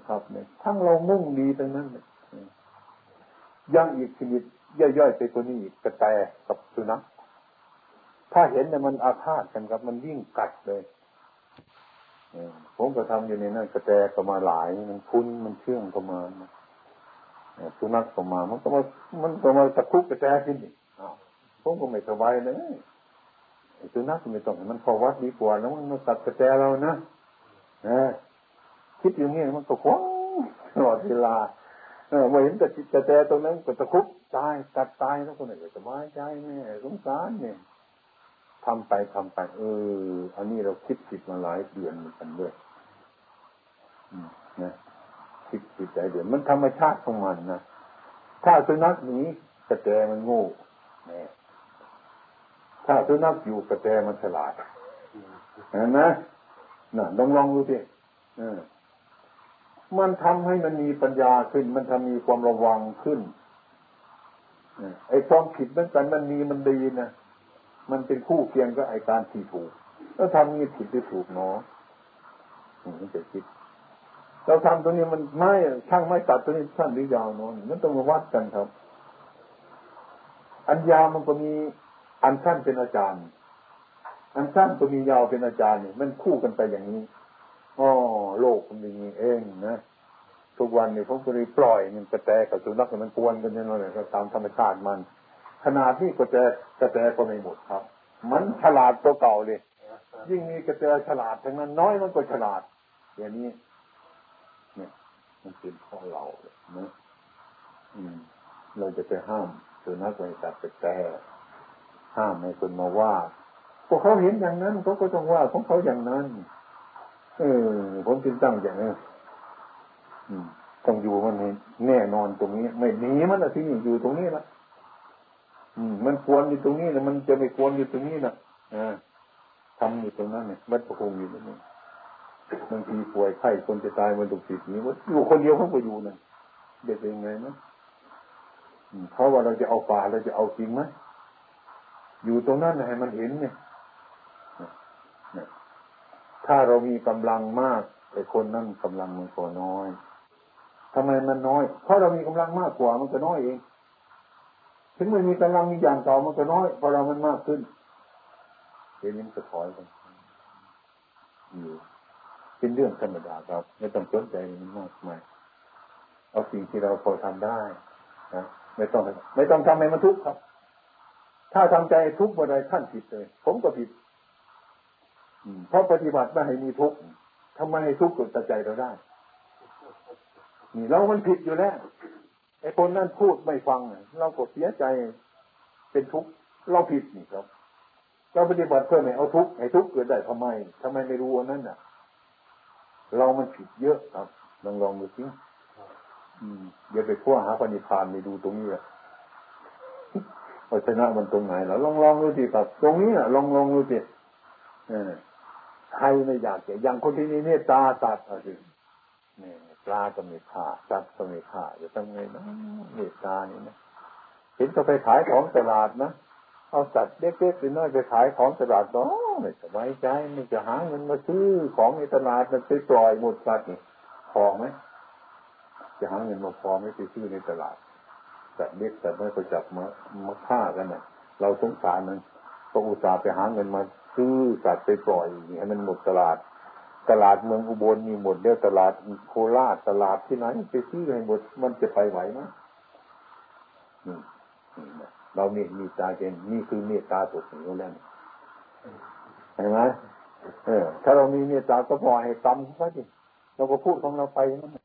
ครับเนี่ยทั้งเรามุ่งดีตรงนั้นยังอีกชนิดย่อยๆไปตัวนี้กระแตกับสุนัขถ้าเห็นเนี่ยมันอาฆาตกันครับ มันวิ่งกัดเลย ผมก็ทำอยู่ในนั้นกระแตก็มาหลายมันคุ้นมันเชื่องก็มาสุนัขก็มา มันก็มามันก็มาตะคุบกระแตขึ้นผมก็ไม่สบายเลยสุนัขก็ไม่ต้องมันเข้าวัดดีกว่าแล้วมันมาตัดกระแตเรานะคิดอย่างนี้มันก็คว้งตลอดเวลาเออมาเห็นแต่กระแตตรงนั้นก็ตะคุบตายตัดตายแล้วคนไหนก็สบายใจแม่สงสารเนี่ย ทำไปทำไป เออ อันนี้เราคิดผิดมาหลายเดือนเหมือนกันด้วยนะคิดผิดใจเดือนมันธรรมชาติของมันนะถ้าสุนัขหนีกระแตมันโง่เนี่ยถ้าสุนัขอยู่กระแตมันฉลาดเห็นไหมน่ะลองลองดูสิมันทำให้มันมีปัญญาขึ้น มันทำมีความระวังขึ้นไอ้ความผิดมันกันมันมีมันดีนะ มันเป็นคู่เคียงกับไอการที่ถูก แล้วทำนี้ผิดหรือถูกเนาะมันจะคิด เราทำตัวนี้มันไม่ช่างไม่ตัดตัวนี้สั้นหรือยาวเนาะมันต้องมาวัดกันครับ อันยาวมันก็มีอันสั้นเป็นอาจารย์ อันสั้นก็มียาวเป็นอาจารย์เนี่ยมันคู่กันไปอย่างนี้อ๋อโลกมันอย่างนี้เองนะทุกวันเนี่ยผมก็เลยปล่อยมันกระแตกับสุนัขมันกวนกันอย่างนั้นเลยตามธรรมชาติมัน ขนาดที่กระแตกระแตก็ไม่หมดครับ มันฉลาดตัวเก่าเลย ยิ่งมีกระแตฉลาดทั้งนั้นน้อยมันก็ฉลาดอย่างนี้ เนี่ย มันเป็นข้อเราเลยนะอืม เราจะไปห้ามสุนัขไปตัดกระแตห้ามให้คนมาว่าพวกเขาเห็นอย่างนั้นเขาก็ต้องว่าของเขาอย่างนั้น เออผมจึงตั้งอย่างนี้ต้องอยู่มันแน่นอนตรงนี้ ไม่หนีมันอะที่อยู่ตรงนี้ละ มันควรอยู่ตรงนี้นะมันจะไม่ควรอยู่ตรงนี้นะทำอยู่ตรงนั้นเนี่ยวัดประคงอยู่ตรงนี้บางทีป่วยไข้คนจะตายมันถูกติดนี้ว่าอยู่คนเดียวเขาก็อยู่นะเด็กเป็นไงนะเพราะว่าเราจะเอาป่าเราจะเอาจริงไหมอยู่ตรงนั้นให้มันเห็นเนี่ยถ้าเรามีกำลังมาก แต่คนนั้นกำลังมันก็น้อยทำไมมันน้อย เพราะเรามีกำลังมากกว่ามันก็น้อยเอง ถึงมันมีกำลังมีอย่างต่อมันก็น้อยพราะเรามันมากขึ้นเดี๋ยวนี้มันจะถอยไปอยู่เป็นเรื่องธรรมดาครับ ไม่ต้องสนใจมันมากมายเอาสิ่งที่เราพอทำได้นะไม่ต้องไม่ต้องทำให้มันทุกข์ครับ ถ้าทำใจทุกข์บ่ได้ท่านผิดเลย ผมก็ผิดเพราะปฏิบัติไม่ให้มีทุกข์ทำไมให้ทุกข์เกิดใจเราได้นี่เรามันผิดอยู่แล้ว ไอ้คนนั้นพูดไม่ฟังเราก็เสียใจเป็นทุกข์เราผิดนี่ครับ เราปฏิบัติเพื่อไม่เอาทุกข์ให้ทุกข์เกิดได้ทำไมทำไมไม่รู้อันนั้นอะ เรามันผิดเยอะครับลองลองดูสิอย่าไปพัวหาปณิพานไปดูตรงนี้แหละพาชนะมันตรงไหนแล้วลองลองดูสิครับ ตรงนี้อะ ลองลองดูสิใครไม่อยากจะยังคนที่มีเมตตาตัดอะไรนี่ ปลาก็ม่ฆ่าสัตว์ก็ม่ฆ่าจะทำไงนะเมตตานี่นะเห็นก็ไปขายของตลาดนะเอาสัตว์เล็กๆหรือน้อยไปขายของตลาดก็ไม่สบายใจไม่จะหาเงินมาซื้อของในตลาดมันไปปล่อยหมดสัตว์นี่พอไหมจะหาเงินมาพอไม่ไปซื้อในตลาดสัตว์เล็กสัตว์น้อยก็จับมามาฆ่ากันนะ่ะ เราสงสารมันก็อุตส่าห์ไปหาเงินมาซื้อสัตว์ไปปล่อยให้มันหมดตลาด ตลาดเมืองอุบลมีหมดเดียวตลาดโคราชตลาดที่ไหนไปซื้อให้หมด มันจะไปไหวไหมเรามีมีตาเจนนี่คือเมตตาตัวถึงแล้วเห็นไหมเออ ถ้าเรามีเมตตาก็พอให้ตำเขาสิเราก็พูดของเราไปนั่น